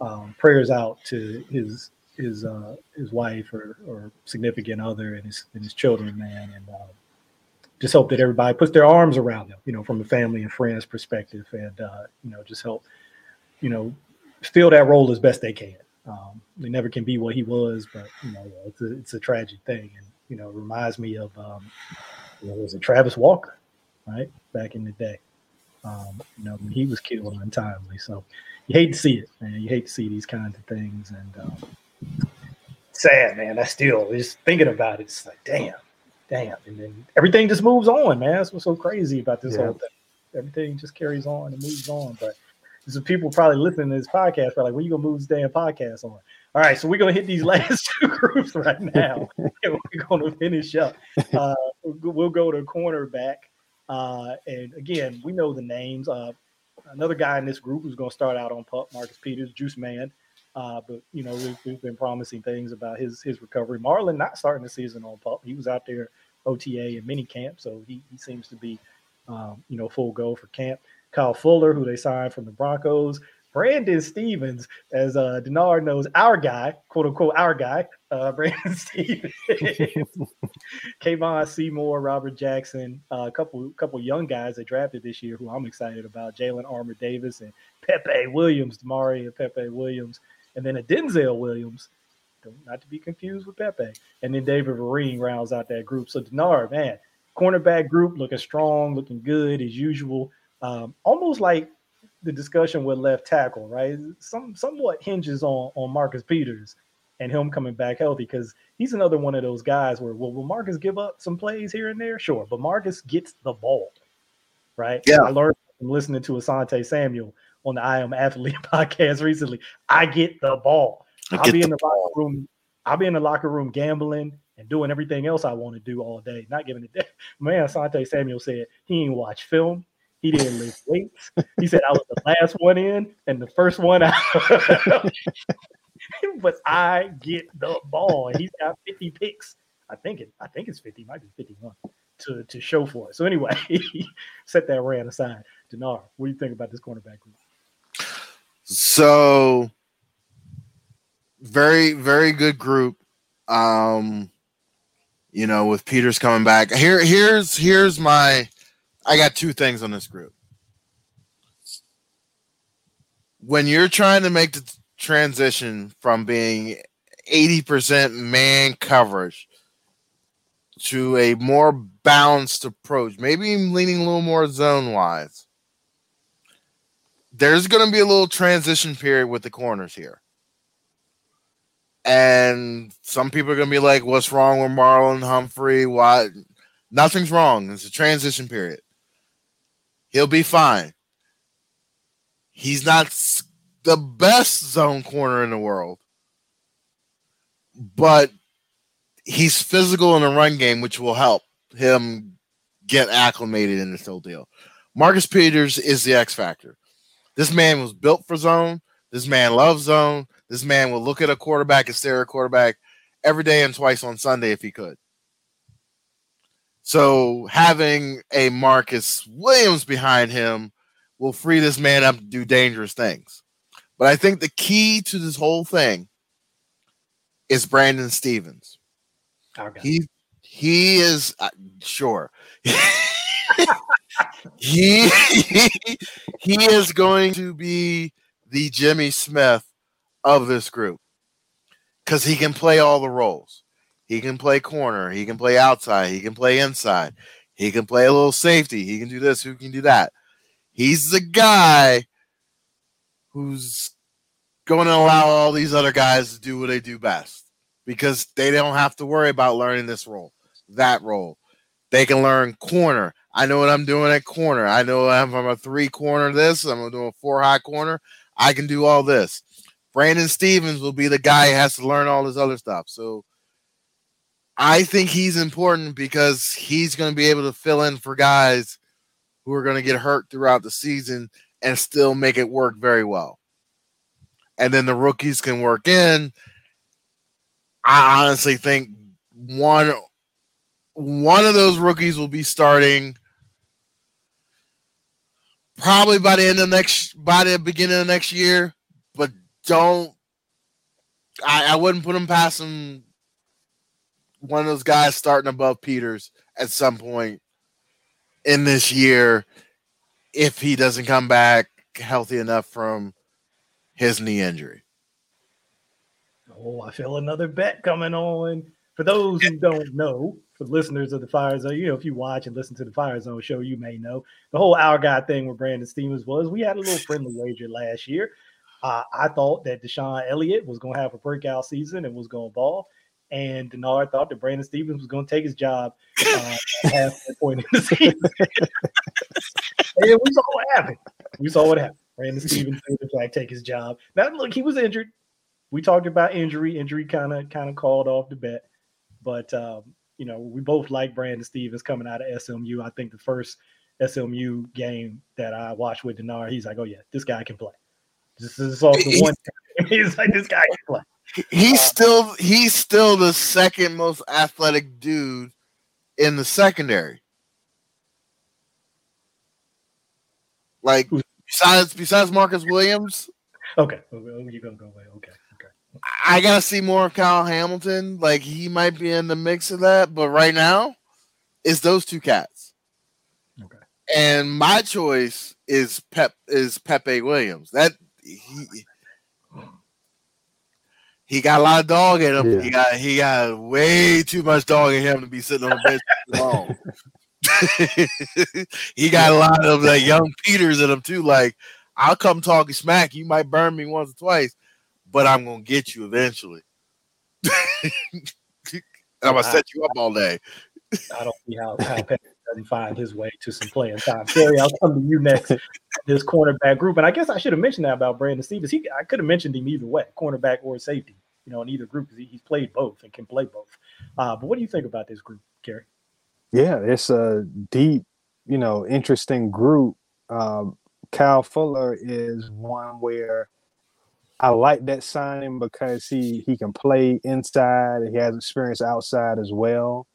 um, prayers out to his his uh, his wife or, or significant other and his and his children, man, and. Um, just hope that everybody puts their arms around them, you know, from a family and friends perspective, and uh, you know, just help, you know, fill that role as best they can. Um, they never can be what he was, but you know, it's a, it's a tragic thing, and you know, reminds me of um, you know, was it Travis Walker, right, back in the day. Um, you know, he was killed untimely. So you hate to see it, man. You hate to see these kinds of things, and um, sad, man. I still just thinking about it. It's like, damn, damn. And then everything just moves on, man. That's what's so crazy about this yeah. whole thing. Everything just carries on and moves on. But there's people probably listening to this podcast are like, when you gonna move this damn podcast on? All right, so we're gonna hit these last two groups right now, and we're gonna finish up. Uh, we'll go to cornerback, uh, and again, we know the names. Uh, another guy in this group who's gonna start out on pup, Marcus Peters, Juice Man. Uh, but you know, we've, we've, been promising things about his his recovery. Marlon not starting the season on pup. He was out there OTA and mini camp, so he, he seems to be um, you know, full go for camp. Kyle Fuller, who they signed from the Broncos. Brandon Stephens, as uh, Denard knows, our guy, quote unquote, our guy, uh, Brandon Stephens, Kevon Seymour, Robert Jackson, uh, a couple couple young guys they drafted this year who I'm excited about, Jalyn Armour Davis and Pepe Williams, Damari and Pepe Williams, and then a Denzel Williams, not to be confused with Pepe, and then David Vereen rounds out that group. So Denard, man, cornerback group looking strong, looking good as usual. Um, almost like the discussion with left tackle, right? Some somewhat hinges on on Marcus Peters and him coming back healthy because he's another one of those guys where well, will Marcus give up some plays here and there? Sure, but Marcus gets the ball, right? Yeah. I learned from listening to Asante Samuel on the I Am Athlete podcast recently. I get the ball. I'll be in the the locker room. I'll be in the locker room gambling and doing everything else I want to do all day, not giving it. Man, Asante Samuel said he ain't watch film. He didn't lift weights. He said I was the last one in and the first one out. but I get the ball. He's got 50 picks. I think it. I think it's 50. Might be 51 to to show for it. So anyway, set that rant aside. Denard, what do you think about this cornerback group? So very, very good group. Um, you know, with Peters coming back. Here, here's here's my I got two things on this group. When you're trying to make the transition from being 80% man coverage to a more balanced approach, maybe leaning a little more zone wise, there's going to be a little transition period with the corners here. And some people are going to be like, what's wrong with Marlon Humphrey? Why? Nothing's wrong. It's a transition period. He'll be fine. He's not the best zone corner in the world, but he's physical in the run game, which will help him get acclimated in this whole deal. Marcus Peters is the X factor. This man was built for zone. This man loves zone. This man will look at a quarterback and stare at a quarterback every day and twice on Sunday if he could. So having a Marcus Williams behind him will free this man up to do dangerous things. But I think the key to this whole thing is Brandon Stephens. Okay. He he is uh, sure. he, he is going to be the Jimmy Smith of this group because he can play all the roles. He can play corner. He can play outside. He can play inside. He can play a little safety. He can do this. Who can do that? He's the guy who's going to allow all these other guys to do what they do best because they don't have to worry about learning this role, that role. They can learn corner. I know what I'm doing at corner. I know if I'm a three corner this, I'm doing a four high corner. I can do all this. Brandon Stephens will be the guy who has to learn all this other stuff. So I think he's important because he's going to be able to fill in for guys who are going to get hurt throughout the season and still make it work very well. And then the rookies can work in. I honestly think one one of those rookies will be starting probably by the end of next by the beginning of next year, but don't I, I wouldn't put him past him one of those guys starting above Peters at some point in this year if he doesn't come back healthy enough from his knee injury. Oh, I feel another bet coming on. For those who don't know, for listeners of the Fire Zone, you know, if you watch and listen to the Fire Zone show, you may know the whole Our Guy thing with Brandon Stephens was we had a little friendly wager last year. Uh, I thought that DeShon Elliott was going to have a breakout season and was going to ball. And Denard thought that Brandon Stephens was going to take his job uh, at halfway point in the season. and we saw what happened. We saw what happened. Brandon Stephens did in fact take his job. Now look, he was injured. We talked about injury. Injury kind of kind of called off the bet. But um, you know, we both like Brandon Stephens coming out of SMU. I think the first SMU game that I watched with Denard, he's like, "Oh yeah, this guy can play." This is also the one. he's like, "This guy can play." He's still he's still the second most athletic dude in the secondary. Like besides besides Marcus Williams. Okay, you're gonna go away. Okay, okay. I gotta see more of Kyle Hamilton. Like he might be in the mix of that, but right now, it's those two cats. Okay. And my choice is Pep is Pepe Williams. That he he got a lot of dog in him. Yeah. He got he got way too much dog in him to be sitting on the bench too long. he got a lot of like young Peters in him too. Like I'll come talking smack. You might burn me once or twice, but I'm gonna get you eventually. I'm gonna set you up all day. I don't see how, how Pep doesn't find his way to some playing time. Kerry, I'll come to you next. This cornerback group, and I guess I should have mentioned that about Brandon Stephens. He, I could have mentioned him either way, cornerback or safety. You know, in either group, 'cause he, he's played both and can play both. Uh, but what do you think about this group, Kerry? Yeah, it's a deep, you know, interesting group. Um, Kyle Fuller is one where I like that signing because he he can play inside he has experience outside as well.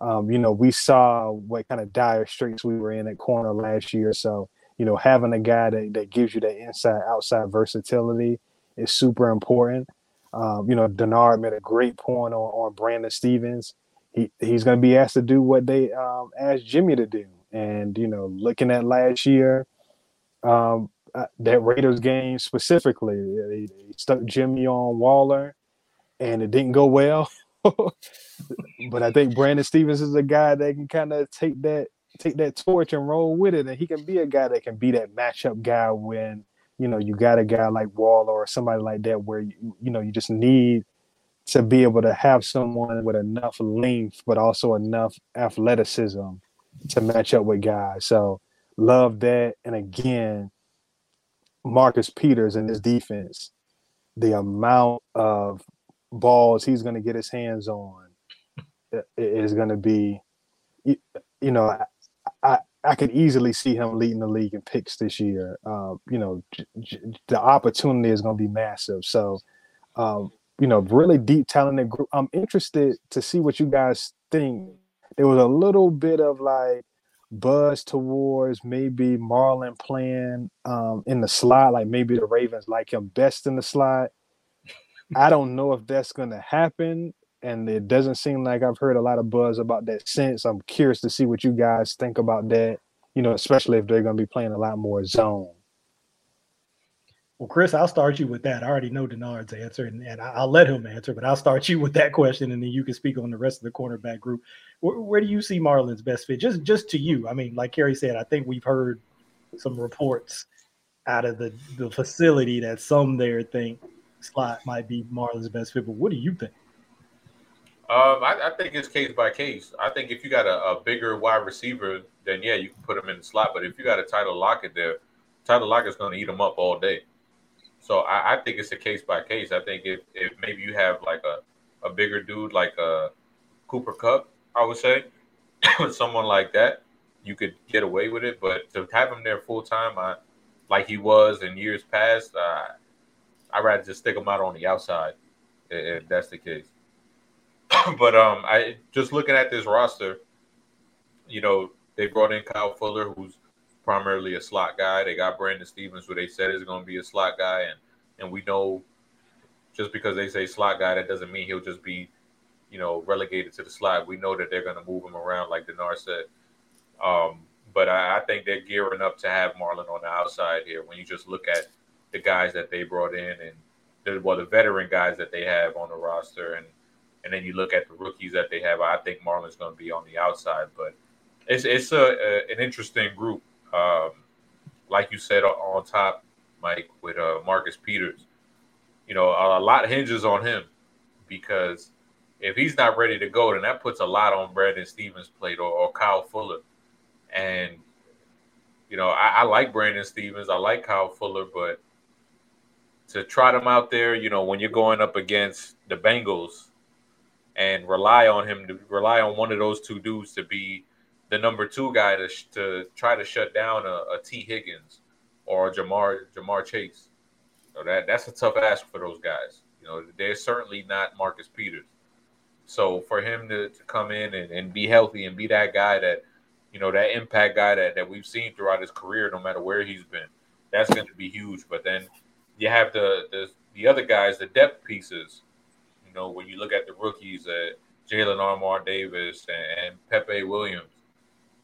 Um, you know, we saw what kind of dire straits we were in at corner last year. So, you know, having a guy that, that gives you that inside outside versatility is super important. Um, you know, Denard made a great point on, on Brandon Stephens. He he's going to be asked to do what they um, asked Jimmy to do. And you know, looking at last year, um, that Raiders game specifically, they, they stuck Jimmy on Waller, and it didn't go well. but I think Brandon Stephens is a guy that can kind of take that take that torch and roll with it, and he can be a guy that can be that matchup guy when you know you got a guy like Waller or somebody like that where you, you know you just need to be able to have someone with enough length but also enough athleticism to match up with guys. So love that. And again, Marcus Peters and his defense, the amount of balls he's going to get his hands on is going to be, you, know, I, I I could easily see him leading the league in picks this year. Um, you know, j- j- the opportunity is going to be massive. So, um, you know, really deep talented group. I'm interested to see what you guys think. There was a little bit of like buzz towards maybe Marlon playing um, in the slot, like maybe the Ravens like him best in the slot. I don't know if that's going to happen, and it doesn't seem like I've heard a lot of buzz about that since. I'm curious to see what you guys think about that. You know, especially if they're going to be playing a lot more zone. Well, Chris, I'll start you with that. I already know Denard's answer, and, and I'll let him answer, but I'll start you with that question, and then you can speak on the rest of the cornerback group. Where, where do you see Marlon's best fit? Just, just to you. I mean, like Kerry said, I think we've heard some reports out of the, the facility that some there think slot might be Marlon's best fit. But what do you think? Um, I, I think it's case by case. I think if you got a, a bigger wide receiver, then yeah, you can put him in the slot. But if you got a Tyler Lockett there, Tyler Lockett's going to eat him up all day. So I, I think it's a case by case. I think if, if maybe you have like a, a bigger dude like a Cooper Kupp, I would say, with someone like that, you could get away with it. But to have him there full time, I like he was in years past, uh, I'd rather just stick him out on the outside if if that's the case. but um, I just looking at this roster, you know, they brought in Kyle Fuller, who's primarily a slot guy. They got Brandon Stephens, who they said is going to be a slot guy, and and we know just because they say slot guy, that doesn't mean he'll just be, you know, relegated to the slot. We know that they're going to move him around, like Denard said. Um, but I, I think they're gearing up to have Marlon on the outside here. When you just look at the guys that they brought in and the well, the veteran guys that they have on the roster, and and then you look at the rookies that they have. I think Marlon's going to be on the outside, but it's it's a, a an interesting group. Um, like you said on, on top, Mike, with uh, Marcus Peters, you know, a, a lot hinges on him because if he's not ready to go, then that puts a lot on Brandon Stephens' plate or, or Kyle Fuller. And you know, I, I like Brandon Stephens, I like Kyle Fuller, but to trot him out there, you know, when you're going up against the Bengals and rely on him to rely on one of those two dudes to be the number two guy to, to try to shut down a, a Tee Higgins or Ja'Marr Ja'Marr Chase. So that that's a tough ask for those guys. You know, they're certainly not Marcus Peters. So for him to, to come in and, and be healthy and be that guy that, you know, that impact guy that, that we've seen throughout his career, no matter where he's been. That's going to be huge. But then you have the, the the other guys, the depth pieces. You know, when you look at the rookies, uh, Jalyn Armour Davis and, and Pepe Williams.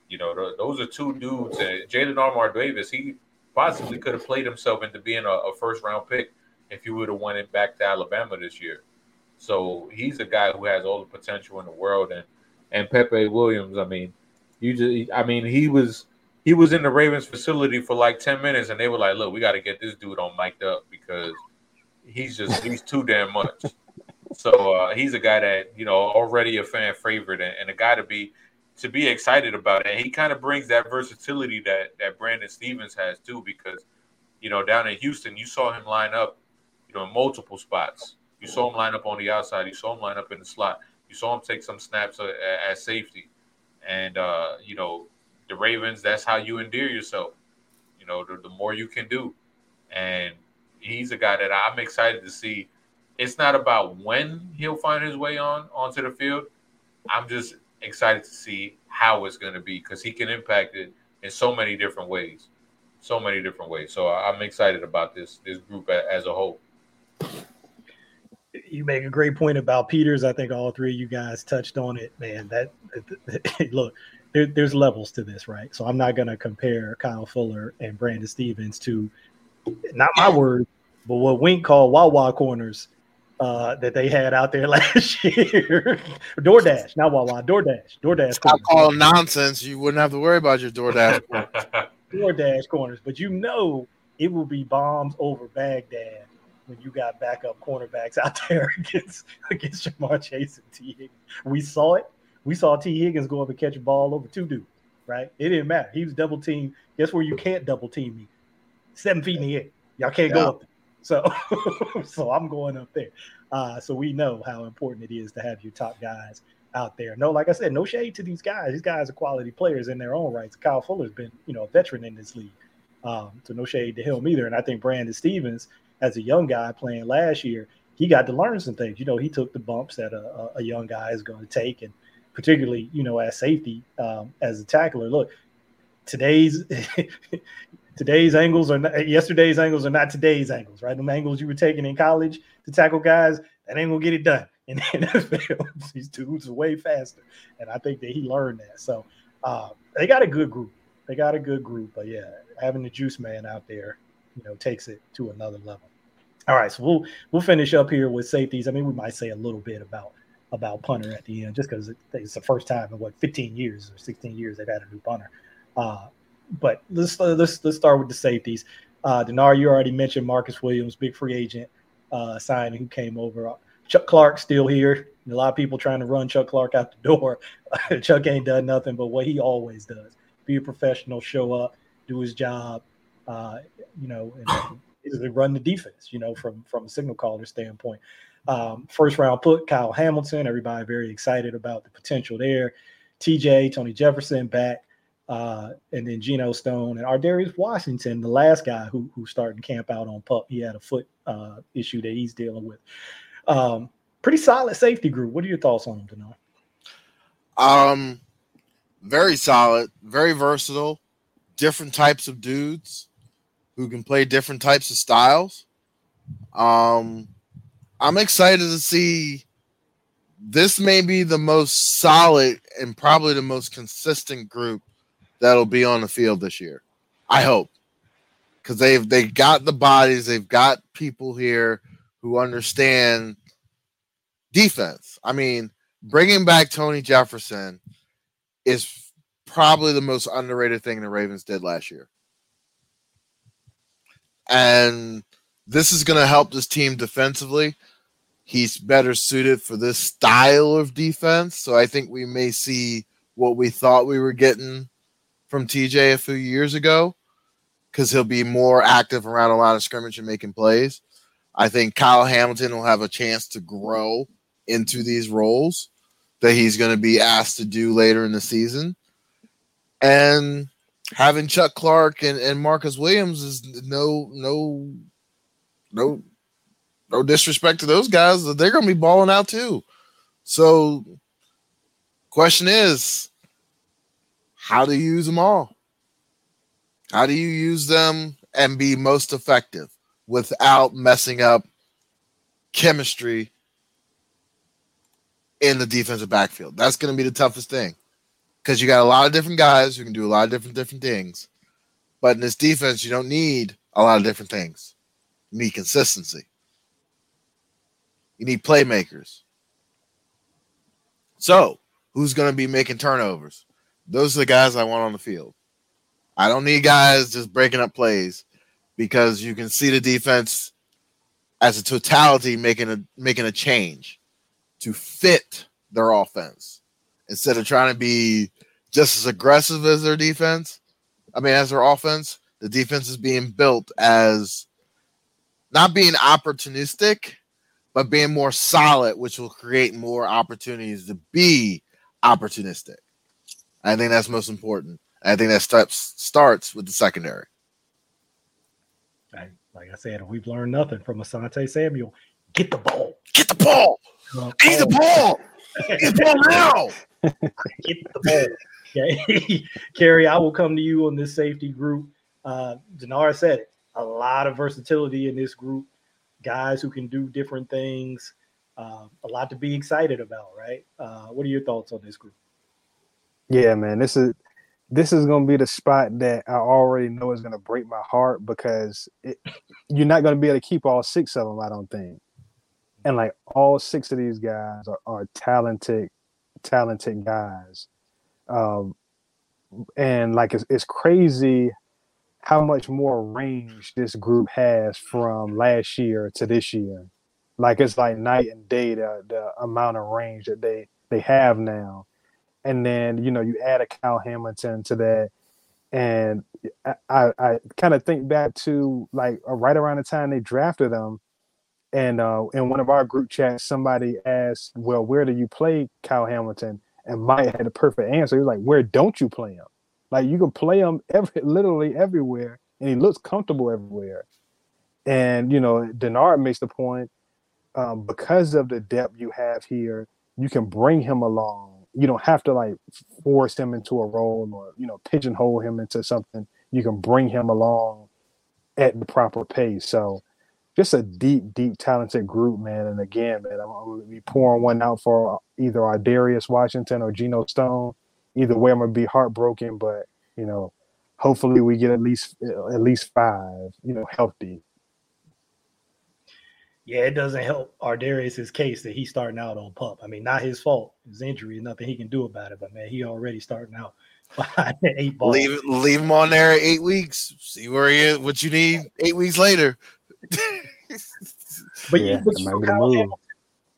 You know, th- those are two dudes. And Jalyn Armour Davis, he possibly could have played himself into being a, a first round pick if he would have won it back to Alabama this year. So he's a guy who has all the potential in the world. And and Pepe Williams, I mean, you just, I mean, he was he was in the Ravens facility for like ten minutes, and they were like, "Look, we got to get this dude on mic'd up because he's just he's too damn much." So uh, he's a guy that you know already a fan favorite and, and a guy to be to be excited about. And he kind of brings that versatility that that Brandon Stephens has too, because you know down in Houston, you saw him line up, you know, in multiple spots. You saw him line up on the outside. You saw him line up in the slot. You saw him take some snaps at, at safety. And uh, you know, the Ravens, that's how you endear yourself. You know, the, the more you can do. And he's a guy that I'm excited to see. It's not about when he'll find his way on onto the field. I'm just excited to see how it's going to be because he can impact it in so many different ways, so many different ways. So I'm excited about this this group as a whole. You make a great point about Peters. I think all three of you guys touched on it, man. That look, there, there's levels to this, right? So I'm not going to compare Kyle Fuller and Brandon Stephens to, not my word, but what Wink called Wawa corners uh, that they had out there last year. DoorDash, not Wawa, DoorDash, DoorDash. Stop calling nonsense. You wouldn't have to worry about your DoorDash. DoorDash corners, but you know it will be bombs over Baghdad when you got backup cornerbacks out there against against Ja'Marr Chase and Tee Higgins. We saw it. We saw Tee Higgins go up and catch a ball over two dudes, right? It didn't matter. He was double teamed. Guess where you can't double team me? Seven feet in the air. Y'all can't yeah. go up there. So, so I'm going up there. Uh, so we know how important it is to have your top guys out there. No, like I said, no shade to these guys. These guys are quality players in their own rights. Kyle Fuller's been, you know, a veteran in this league. Um, so no shade to him either. And I think Brandon Stephens, as a young guy playing last year, he got to learn some things. You know, he took the bumps that a, a young guy is going to take, and particularly, you know, as safety, um, as a tackler. Look, today's today's angles are not, yesterday's angles are not today's angles, right? The angles you were taking in college to tackle guys, that ain't gonna get it done in the NFL. These dudes are way faster, and I think that he learned that. So uh, they got a good group. They got a good group, but yeah, having the juice man out there, you know, takes it to another level. All right, so we'll we'll finish up here with safeties. I mean, we might say a little bit about about punter at the end, just because it's the first time in what 15 years or 16 years they've had a new punter. Uh, but let's let's let's start with the safeties. Uh, Denard, you already mentioned Marcus Williams, big free agent uh, signing who came over. Chuck Clark still here. A lot of people trying to run Chuck Clark out the door. Chuck ain't done nothing but what he always does: be a professional, show up, do his job. Uh, you know, and run the defense. You know, from from a signal caller standpoint. Um, first round put Kyle Hamilton. Everybody very excited about the potential there. TJ, Tony Jefferson back, uh, and then Geno Stone and Ar'Darius Washington, the last guy who who started camp out on pup. He had a foot uh, issue that he's dealing with. Um, pretty solid safety group. What are your thoughts on them, Denard? Um, very solid, very versatile, different types of dudes who can play different types of styles. Um, I'm excited to see. This may be the most solid and probably the most consistent group that'll be on the field this year. I hope because they've they got the bodies, they've got people here who understand defense. I mean, bringing back Tony Jefferson is probably the most underrated thing the Ravens did last year. And this is going to help this team defensively. He's better suited for this style of defense. So I think we may see what we thought we were getting from TJ a few years ago because he'll be more active around a lot of scrimmage and making plays. I think Kyle Hamilton will have a chance to grow into these roles that he's going to be asked to do later in the season. And having Chuck Clark and, and Marcus Williams is no no no no disrespect to those guys. They're to be balling out too. So, question is, how do you use them all? How do you use them and be most effective without messing up chemistry in the defensive backfield? That's going to be the toughest thing because you got a lot of different guys who can do a lot of different different things. But in this defense, you don't need a lot of different things. You need consistency. You need playmakers. So, who's going to be making turnovers? Those are the guys I want on the field. I don't need guys just breaking up plays because you can see the defense as a totality making a making a change to fit their offense instead of trying to be just as aggressive as their defense. I mean, as their offense, the defense is being built as not being opportunistic, but being more solid, which will create more opportunities to be opportunistic. I think that's most important. I think that starts starts with the secondary. Like I said, we've learned nothing from Asante Samuel. Get the ball. Get the ball. Get the ball. Get the ball now. Get the ball. Okay. Kerry, I will come to you on this safety group. Uh, Denard said it. A lot of versatility in this group. Guys who can do different things. Uh, a lot to be excited about, right? Uh, what are your thoughts on this group? Yeah, man, this is this is gonna be the spot that I already know is gonna break my heart because it, you're not gonna be able to keep all six of them. I don't think, and like all six of these guys are, are talented, talented guys, um, and like it's, it's crazy how much more range this group has from last year to this year. Like it's like night and day the, the amount of range that they they have now and then you know you add a Kyle Hamilton to that, and I I, kind of think back to like uh, right around the time they drafted them, and uh, in one of our group chats somebody asked, "Well, where do you play Kyle Hamilton?" And Mike had a perfect answer. He was like, "Where don't you play him? Like you can play him every literally everywhere, and he looks comfortable everywhere." And you know, Denard makes the point um, because of the depth you have here, you can bring him along you don't have to like force him into a role or you know pigeonhole him into something. You can bring him along at the proper pace. So just a deep, deep, talented group, man. And again, man, I'm, I'm gonna be pouring one out for uh, either Ar'Darius Washington or Geno Stone. Either way, I'm gonna be heartbroken, but you know, hopefully we get at least uh, at least five, you know, healthy yeah, it doesn't help Ar'Darius's case that he's starting out on pup. I mean, not his fault. His injury, nothing he can do about it. But man, he already starting out behind eight ball. Leave leave him on there eight weeks. See where he is. What you need eight weeks later. but yeah, but you know, Kyle, Hamilton,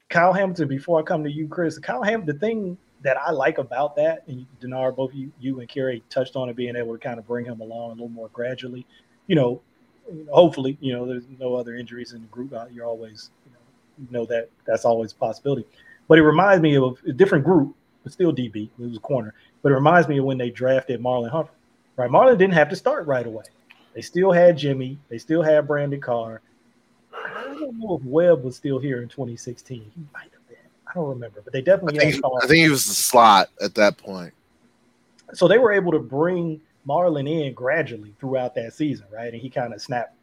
Kyle, Hamilton, Before I come to you, Chris, Kyle Hamilton. The thing that I like about that, and Denard, both you, you and Kerry touched on it, being able to kind of bring him along a little more gradually. You know, hopefully, you know, there's no other injuries in the group. Uh, you're always, you know, you know that that's always a possibility. But it reminds me of a different group, but still DB. It was a corner. But it reminds me of when they drafted Marlon Humphrey. Right, Marlon didn't have to start right away. They still had Jimmy. They still had Brandon Carr. I don't know if Webb was still here in 2016. He might have been. I don't remember, but they definitely. I think, I think he was the slot at that point. So they were able to bring Marlon in gradually throughout that season, right? And he kind of snapped,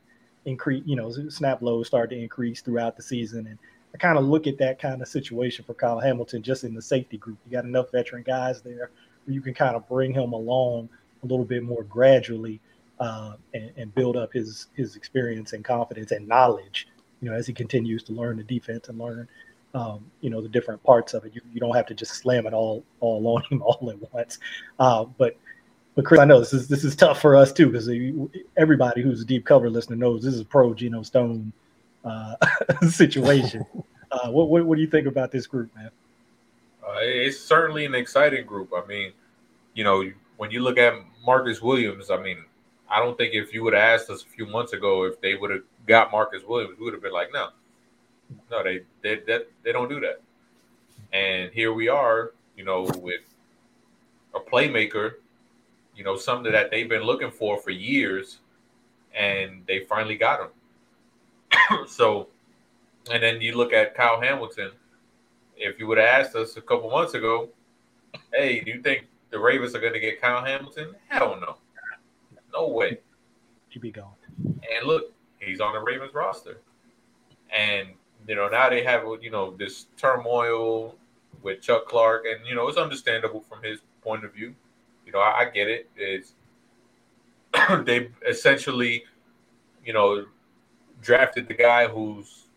increase, you know, snap lows started to increase throughout the season. And I kind of look at that kind of situation for Kyle Hamilton just in the safety group. You got enough veteran guys there where you can kind of bring him along a little bit more gradually uh, and, and, build up his his experience and confidence and knowledge. You know, as he continues to learn the defense and learn, um, you know, the different parts of it. You, you don't have to just slam it all all on him all at once. Uh, but but Chris, I know this is this is tough for us too because everybody who's a deep cover listener knows this is a pro Geno Stone uh, situation. Uh, what, what, what do you think about this group, man? Uh, it's certainly an exciting group. I mean, you know, when you look at Marcus Williams, I mean, I don't think if you would have asked us a few months ago if they would have got Marcus Williams, we would have been like, no, no, they they they, they don't do that. And here we are, you know, with a playmaker you know, something that they've been looking for for years, and they finally got him. so, and then you look at Kyle Hamilton. If you would have asked us a couple months ago, hey, do you think the Ravens are going to get Kyle Hamilton? Hell no. No way. He'd be gone. And look, he's on the Ravens roster. And, you know, now they have, you know, this turmoil with Chuck Clark. And, you know, it's understandable from his point of view. You know, I, I get it. It's they essentially, you know, drafted the guy who's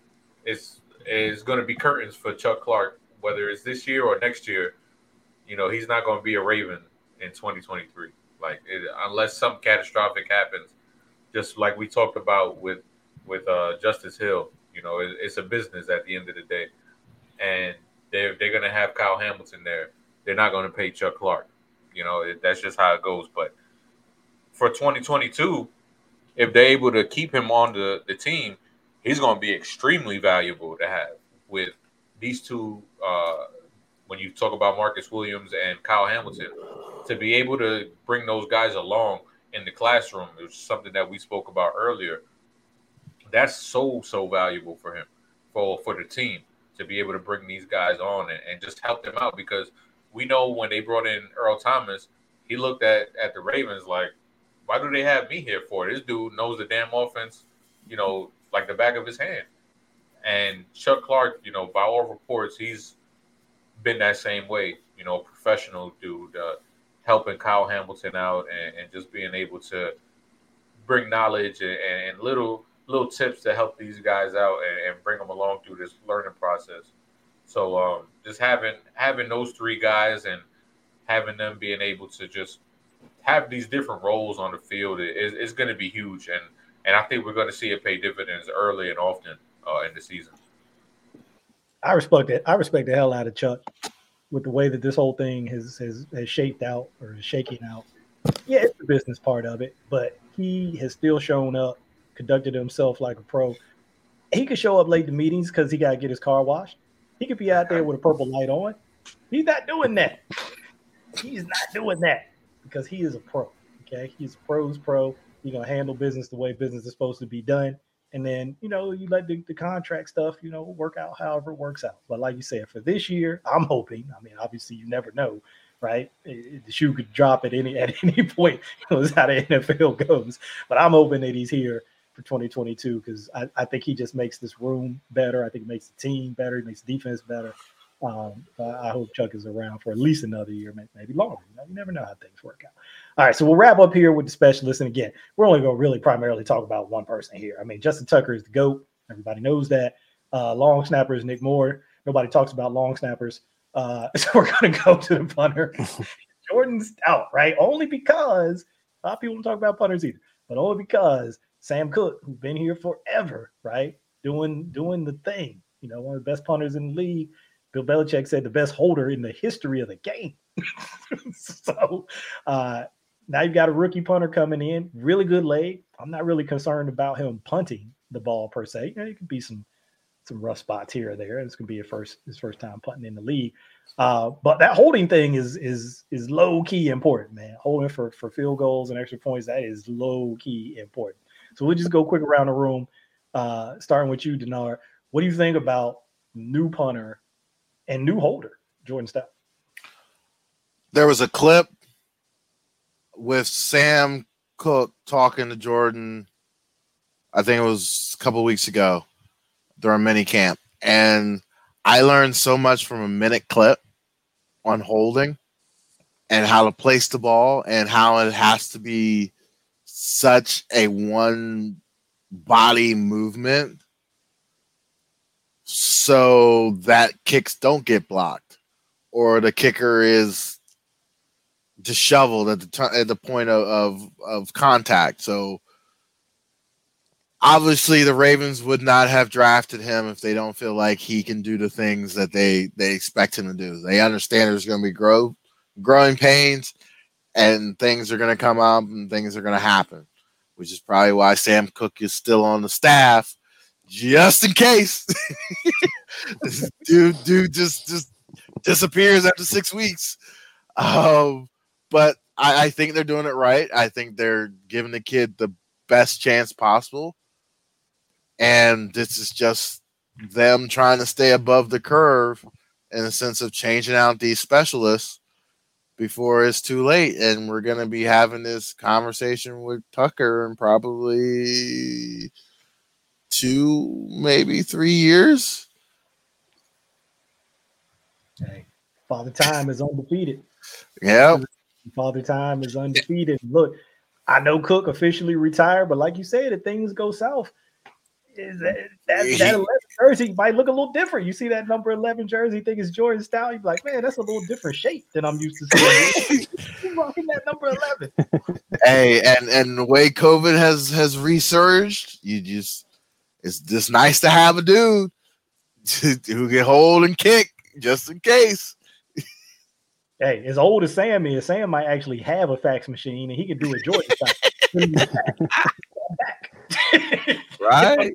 is is going to be curtains for Chuck Clark, whether it's this year or next year. You know, he's not going to be a Raven in 2023. Like, it, unless some catastrophic happens, just like we talked about with with uh, Justice Hill. You know, it, it's a business at the end of the day, and they're they're to have Kyle Hamilton there. They're not to pay Chuck Clark. You know, it, that's just how it goes. But for 2022, if they're able to keep him on the, the team, he's going to be extremely valuable to have with these two. Uh, when you talk about Marcus Williams and Kyle Hamilton, to be able to bring those guys along in the classroom is something that we spoke about earlier. That's so so valuable for him, for for the team to be able to bring these guys on and, and just help them out because we know when they brought in Earl Thomas, he looked at at the Ravens like, why do they have me here for? This dude knows the damn offense, you know, like the back of his hand. And Chuck Clark, you know, by all reports, he's been that same way, you know, professional dude, uh, helping Kyle Hamilton out and, and, just being able to bring knowledge and, and, little little tips to help these guys out and, and, bring them along through this learning process. So um, just having having those three guys and having them being able to just have these different roles on the field is, going to be huge, and and I think we're going to see it pay dividends early and often uh, in the season. I respect it. I respect the hell out of Chuck with the way that this whole thing has has, has shaped out or is shaking out. Yeah, it's the business part of it, but he has still shown up, conducted himself like a pro. He could show up late to meetings because he got to get his car washed. He could be out there with a purple light on. He's not doing that. He's not doing that because he is a pro. Okay, he's a pro's pro. He's gonna handle business the way business is supposed to be done. And then, you know, you let the, the contract stuff, you know, work out however it works out. But like you said, for this year, I'm hoping. I mean, obviously, you never know, right? The shoe could drop at any at any point. Is how the NFL goes. But I'm hoping that he's here for 2022 because I, I think he just makes this room better. I think it makes the team better. He makes defense better. Um, I hope Chuck is around for at least another year, maybe longer. You, know, you never know how things work out. All right, so we'll wrap up here with the specialists. And again, we're only going to really primarily talk about one person here. I mean, Justin Tucker is the GOAT. Everybody knows that. Uh, long snapper is Nick Moore. Nobody talks about long snappers. Uh, so we're going to go to the punter, Jordan Stout, right? Only because a lot of people don't talk about punters either, but only because Sam Koch, who's been here forever, right? Doing doing the thing, you know, one of the best punters in the league, Bill Belichick said the best holder in the history of the game. so uh, now you've got a rookie punter coming in, really good leg. I'm not really concerned about him punting the ball per se. You know, it could be some some rough spots here or there. It's gonna be a first his first time punting in the league. Uh, but that holding thing is is is low key important, man. Holding for for field goals and extra points that is low key important. So we'll just go quick around the room, uh, starting with you, Denard. What do you think about new punter and new holder, Jordan Stout. There was a clip with Sam Koch talking to Jordan. I think it was a couple weeks ago during mini camp, and I learned so much from a minute clip on holding and how to place the ball and how it has to be such a one body movement so that kicks don't get blocked or the kicker is disheveled at the t- at the point of, of of contact. So obviously the Ravens would not have drafted him if they don't feel like he can do the things that they they expect him to do. They understand there's going to be grow growing pains and things are going to come up and things are going to happen, which is probably why Sam Koch is still on the staff just in case. this dude, dude just just disappears after six weeks. Um, but I, I think they're doing it right. I think they're giving the kid the best chance possible. And this is just them trying to stay above the curve in the sense of changing out these specialists before it's too late. And we're going to be having this conversation with Tucker and probably two, maybe three years. Hey, Father Time is undefeated. Yeah. Father Time is undefeated. Look, I know Koch officially retired, but like you said, if things go south, is that, that, that 11 jersey might look a little different. You see that number 11 jersey, think it's Jordan Stout. You're like, man, that's a little different shape than I'm used to seeing. Rocking that number 11. hey, and and the way COVID has has resurged, you just it's just nice to have a dude who can hold and kick just in case. Hey, as old as Sam is, Sam might actually have a fax machine and he can do it Jordan style. right?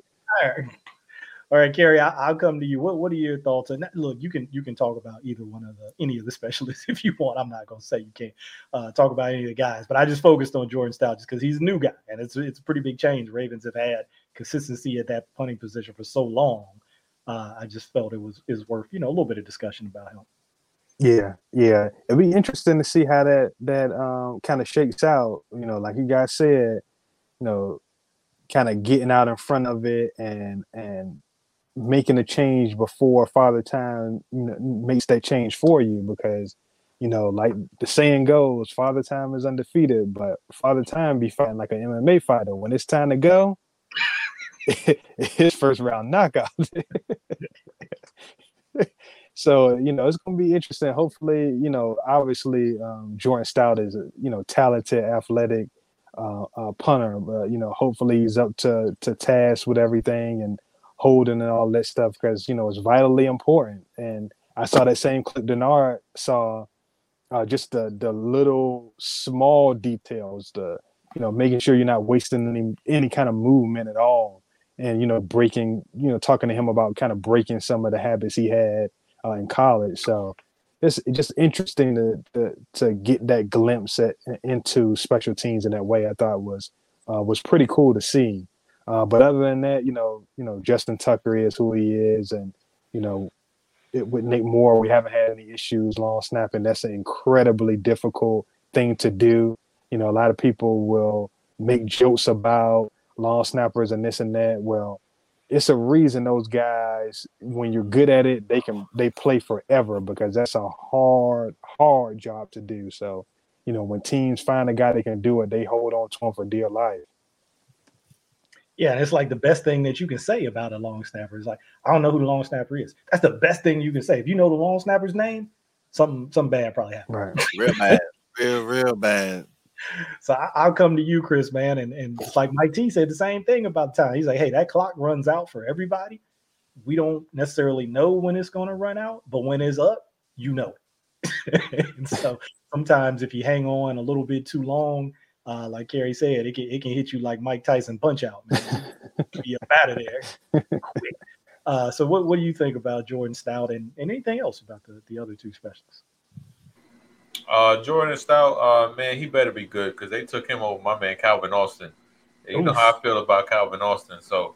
All right, Kerry, I, will come to you. What What are your thoughts? And look, you can you can talk about either one of the any of the specialists if you want. I'm not going to say you can't uh, talk about any of the guys, but I just focused on Jordan Stout just because he's a new guy and it's it's a pretty big change. Ravens have had consistency at that punting position for so long. Uh, I just felt it was is worth you know a little bit of discussion about him. Yeah, yeah, it'd be interesting to see how that that um, kind of shakes out. You know, like you guys said, you know, kind of getting out in front of it and and making a change before father time you know, makes that change for you because you know like the saying goes father time is undefeated but father time be fighting like an mma fighter when it's time to go his first round knockout. So you know it's going to be interesting. Hopefully you know obviously um, jordan stout is a you know talented athletic uh, uh, punter but you know hopefully he's up to to task with everything and holding and all that stuff because you know it's vitally important. And I saw that same clip Denard saw, uh, just the the little small details, the you know making sure you're not wasting any any kind of movement at all, and you know breaking you know talking to him about kind of breaking some of the habits he had uh, in college. So it's just interesting to, to, to get that glimpse at, into special teams in that way. I thought was uh, was pretty cool to see. Uh, but other than that, you know, you know, Justin Tucker is who he is, and you know, it, with Nick Moore, we haven't had any issues long snapping. That's an incredibly difficult thing to do. You know, a lot of people will make jokes about long snappers and this and that. Well, it's a reason those guys, when you're good at it, they can they play forever because that's a hard, hard job to do. So, you know, when teams find a guy that can do it, they hold on to him for dear life. Yeah, it's like the best thing that you can say about a long snapper is like, I don't know who the long snapper is. That's the best thing you can say. If you know the long snapper's name, something something bad probably happened. Right. Real bad. real, real bad. So I, will come to you, Chris, man. And, and it's like Mike T said the same thing about time. He's like, hey, that clock runs out for everybody. We don't necessarily know when it's going to run out, but when it's up, you know it. and so sometimes if you hang on a little bit too long, uh, like Kerry said, it can it can hit you like Mike Tyson punch out, man. Be up out of there quick. Uh, so what, what do you think about Jordan Stout and, and anything else about the, the other two specialists? Uh, Jordan Stout, uh, man, he better be good because they took him over my man Calvin Austin. You Oof. know how I feel about Calvin Austin, so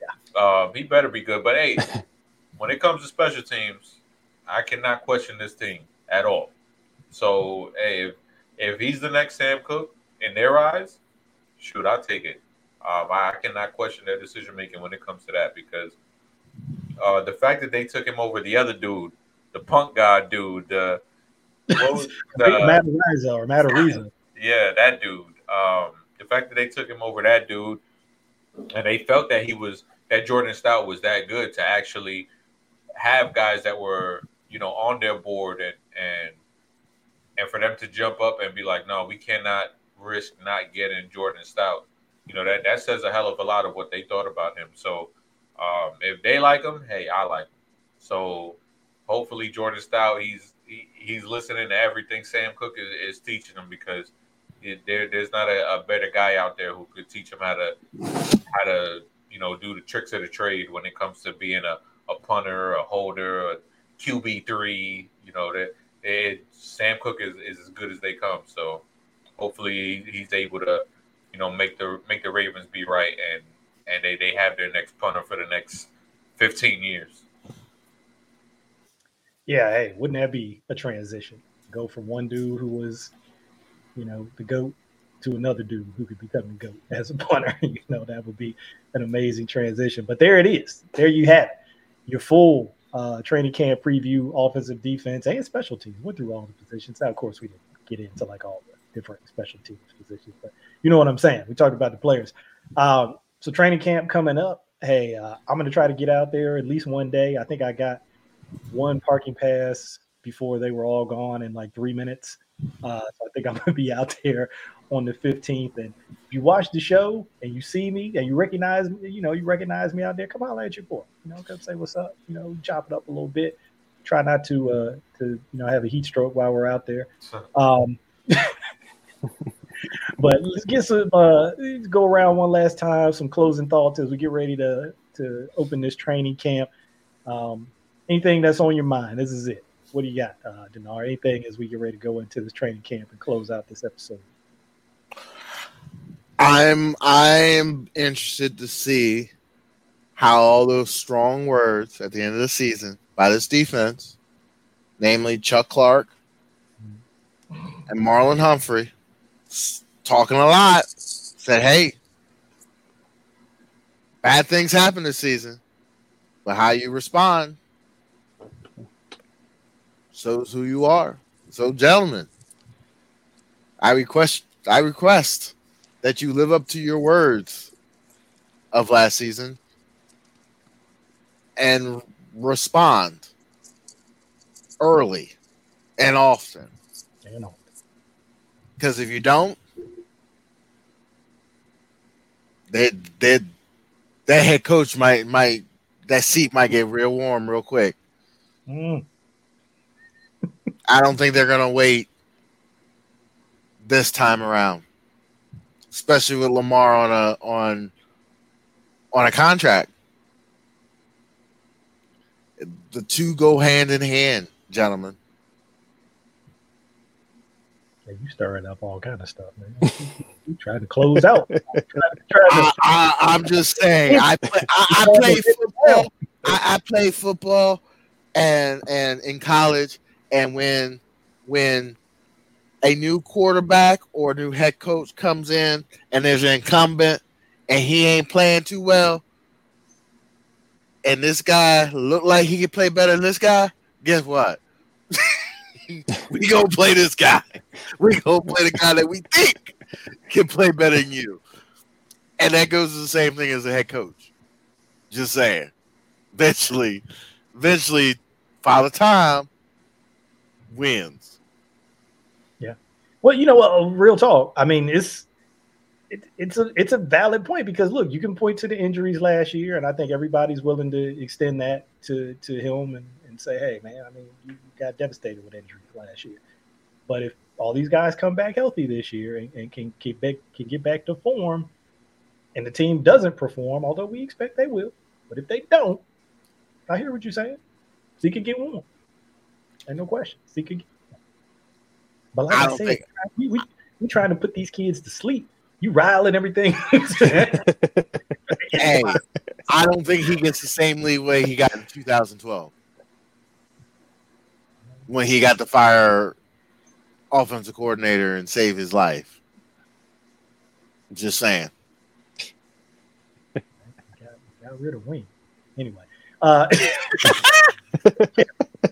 yeah. uh, he better be good. But hey, when it comes to special teams, I cannot question this team at all. So hey, if, if he's the next Sam Koch in their eyes, shoot, I'll take it. Um, I cannot question their decision making when it comes to that because uh, the fact that they took him over the other dude, the punk guy dude, the, the Matt Riza or Matt Araiza. Yeah, that dude. Um, the fact that they took him over that dude, and they felt that he was that Jordan Stout was that good to actually have guys that were you know on their board and and and for them to jump up and be like, no, we cannot risk not getting Jordan Stout. You know that that says a hell of a lot of what they thought about him. So um, if they like him, hey, I like him. So hopefully Jordan Stout, he's he, he's listening to everything Sam Koch is, is teaching him because it, there there's not a, a, better guy out there who could teach him how to how to you know do the tricks of the trade when it comes to being a, a punter, a holder, a QB three. You know that Sam Cook is, is as good as they come. So hopefully he's able to, you know, make the make the Ravens be right and and they, they have their next punter for the next 15 years. Yeah, hey, wouldn't that be a transition? Go from one dude who was, you know, the goat to another dude who could become the goat as a punter. you know, that would be an amazing transition. But there it is. There you have it. Your full uh, training camp preview, offensive, defense, and special teams. Went through all the positions. Now, of course, we didn't get into like all the different special teams positions, but you know what I'm saying. We talked about the players. Um, so training camp coming up. Hey, uh, I'm going to try to get out there at least one day. I think I got one parking pass before they were all gone in like three minutes. Uh, so I think I'm going to be out there on the 15th. And if you watch the show and you see me and you recognize me, you know, you recognize me out there, come on, at your boy. You know, come say what's up. You know, chop it up a little bit. Try not to uh to you know have a heat stroke while we're out there. Um but let's get some uh let's go around one last time, some closing thoughts as we get ready to to open this training camp. Um anything that's on your mind, this is it. What do you got, uh Denard? Anything as we get ready to go into this training camp and close out this episode? I'm I'm interested to see how all those strong words at the end of the season by this defense, namely Chuck Clark and Marlon Humphrey, talking a lot, said, "Hey, bad things happen this season, but how you respond shows who you are." So, gentlemen, I request I request that you live up to your words of last season and respond early and often. Because if you don't, that that that head coach might might that seat might get real warm real quick. Mm. I don't think they're gonna wait this time around especially with Lamar on a on on a contract. The two go hand in hand, gentlemen. Yeah, you stirring up all kind of stuff, man. you trying to close out. I, am just saying. I play, I, I play football. I, I play football, and and in college, and when when a new quarterback or new head coach comes in and there's an incumbent and he ain't playing too well, and this guy looked like he could play better than this guy, guess what? we gonna play this guy. We gonna play the guy that we think can play better than you. And that goes to the same thing as a head coach. Just saying. Eventually, eventually, Father Time wins. Yeah. Well, you know what? Uh, real talk. I mean, it's it, it's a it's a valid point because look, you can point to the injuries last year, and I think everybody's willing to extend that to to him and, and say, hey, man, I mean, you got devastated with injuries last year, but if all these guys come back healthy this year and, and can get back can get back to form, and the team doesn't perform, although we expect they will, but if they don't, I hear what you're saying. So he could get one. Ain't no question. seek again. but like I, I said, think... we, we we trying to put these kids to sleep. You riling everything. hey, I don't think he gets the same leeway he got in 2012 when he got to fire offensive coordinator and save his life. Just saying. got, got rid of Wing. Anyway. Uh,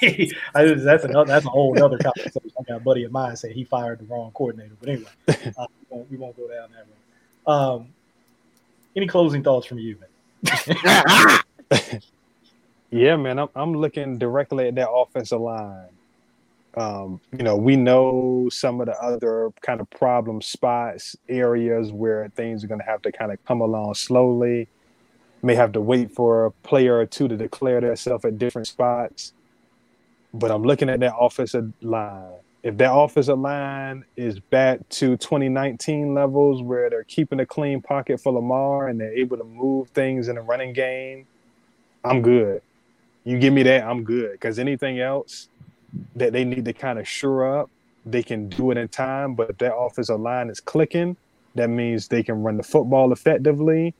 Kerry, I, that's another that's a whole other conversation. I got a buddy of mine say he fired the wrong coordinator, but anyway, uh, we, won't, we, won't, go down that road. Um, any closing thoughts from you, man? yeah, man, I'm I'm looking directly at that offensive line. Um, you know, we know some of the other kind of problem spots, areas where things are going to have to kind of come along slowly may have to wait for a player or two to declare themselves at different spots. But I'm looking at that offensive line. If that offensive line is back to 2019 levels where they're keeping a clean pocket for Lamar and they're able to move things in the running game, I'm good. You give me that, I'm good. Because anything else that they need to kind of shore up, they can do it in time. But if that offensive line is clicking, that means they can run the football effectively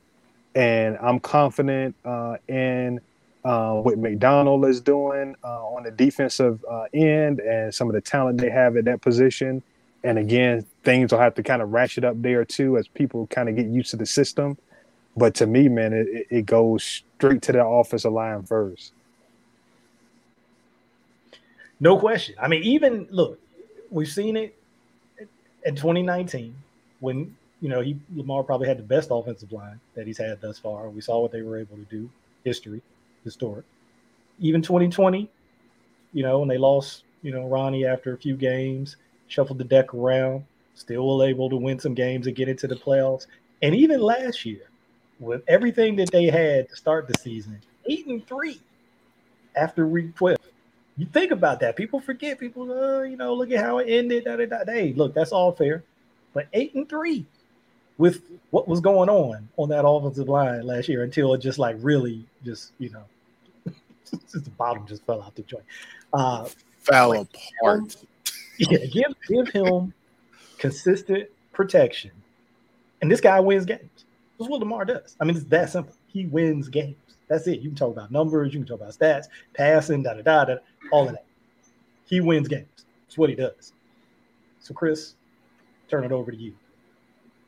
and I'm confident uh, in uh, what Macdonald is doing uh, on the defensive uh, end and some of the talent they have at that position. And again, things will have to kind of ratchet up there too as people kind of get used to the system. But to me, man, it, it goes straight to the offensive line first. No question. I mean, even look, we've seen it in 2019 when you know he Lamar probably had the best offensive line that he's had thus far. We saw what they were able to do. History, historic. Even 2020, you know, when they lost, you know, Ronnie after a few games, shuffled the deck around, still able to win some games and get into the playoffs. And even last year, with everything that they had to start the season, eight and three after week 12. You think about that. People forget. People, uh, you know, look at how it ended. Da, da, da. Hey, look, that's all fair. But eight and three with what was going on on that offensive line last year until it just like really just, you know, the bottom just fell out the joint. Uh, Fell apart. yeah, give give him consistent protection, and this guy wins games. That's what Lamar does. I mean, it's that simple. He wins games. That's it. You can talk about numbers, you can talk about stats, passing, da da da da, all of that. He wins games. That's what he does. So, Chris, turn it over to you.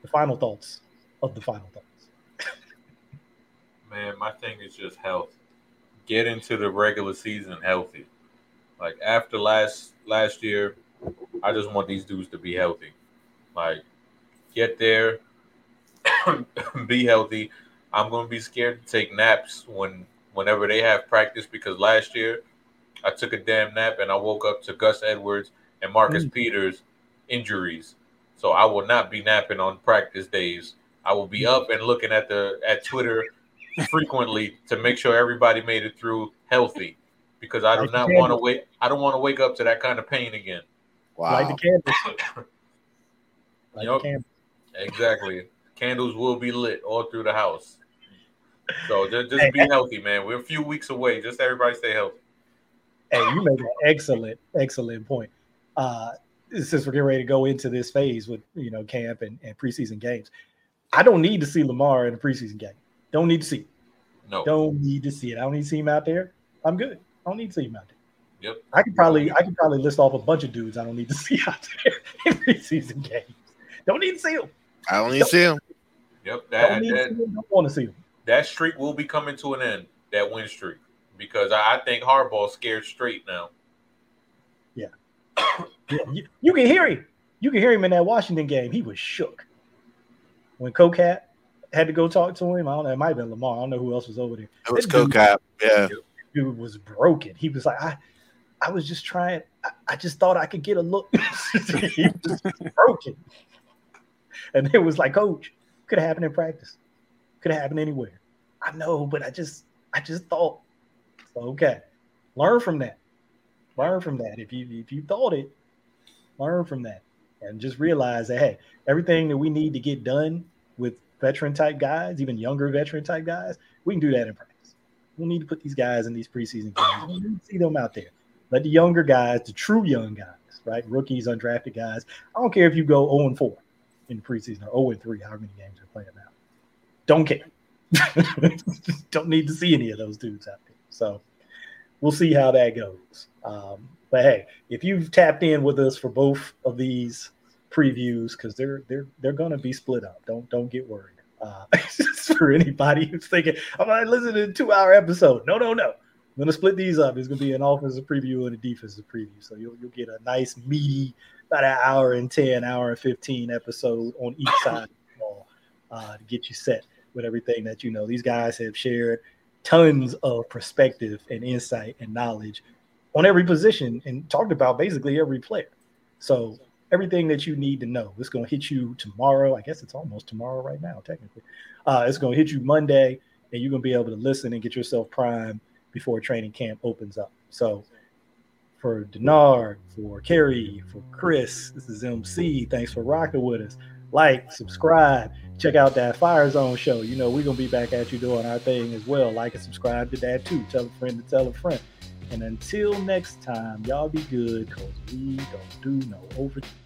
The final thoughts of the final thoughts. Man, my thing is just health. Get into the regular season healthy. Like after last last year, I just want these dudes to be healthy. Like get there, be healthy. I'm gonna be scared to take naps when whenever they have practice because last year I took a damn nap and I woke up to Gus Edwards and Marcus Mm. Peters injuries. So I will not be napping on practice days. I will be up and looking at the at Twitter frequently to make sure everybody made it through healthy because I do like not want to wait. I don't want to wake up to that kind of pain again. Wow. Like the candles. Like Yup. the candles. Exactly. Candles will be lit all through the house. So just, just be healthy, man. We're a few weeks away. Just everybody stay healthy. Hey, you make an excellent, excellent point. Uh, since we're getting ready to go into this phase with you know camp and, and preseason games, I don't need to see Lamar in a preseason game. Don't need to see. No. Don't need to see it. I don't need to see him out there. I'm good. I don't need to see him out there. Yep. I could probably I could probably list off a bunch of dudes I don't need to see out there in preseason games. Don't need to see them. I don't need to see him. Yep. Don't That, to see them. Don't want to see them. that streak will be coming to an end. That win streak, because I, I think Hardball's scared straight now. Yeah, you, you can hear him. You can hear him in that Washington game. He was shook when Cocat had to go talk to him. I don't know. It might have been Lamar. I don't know who else was over there. It was CoCap. Yeah. Dude was broken. He was like, I, I was just trying. I, I just thought I could get a look. he was broken. And it was like, Coach, could have happened in practice. Could have happened anywhere. I know, but I just, I just thought. Okay, learn from that. Learn from that. If you if you thought it, learn from that, and just realize that hey, everything that we need to get done with veteran type guys, even younger veteran type guys, we can do that in practice. We need to put these guys in these preseason games. We need to see them out there. Let the younger guys, the true young guys, right? Rookies, undrafted guys. I don't care if you go 0 and 4 in the preseason or 0 and 3, however many games they're playing now. Don't care. don't need to see any of those dudes out there. So we'll see how that goes. Um, but hey, if you've tapped in with us for both of these previews, because they're they're they're gonna be split up. Don't don't get worried. Uh, for anybody who's thinking I'm gonna listen to a two hour episode. No, no, no. I'm gonna split these up. It's gonna be an offensive preview and a defensive preview. So you'll you'll get a nice meaty about an hour and 10, hour and 15 episode on each side of the ball uh, to get you set with everything that you know. These guys have shared tons of perspective and insight and knowledge on every position and talked about basically every player. So everything that you need to know. It's going to hit you tomorrow. I guess it's almost tomorrow right now, technically. Uh, it's going to hit you Monday, and you're going to be able to listen and get yourself primed before training camp opens up. So for Denard, for Kerry, for Chris, this is MC. Thanks for rocking with us. Like, subscribe, check out that Fire Zone show. You know, we're going to be back at you doing our thing as well. Like and subscribe to that too. Tell a friend to tell a friend. And until next time, y'all be good because we don't do no overtime.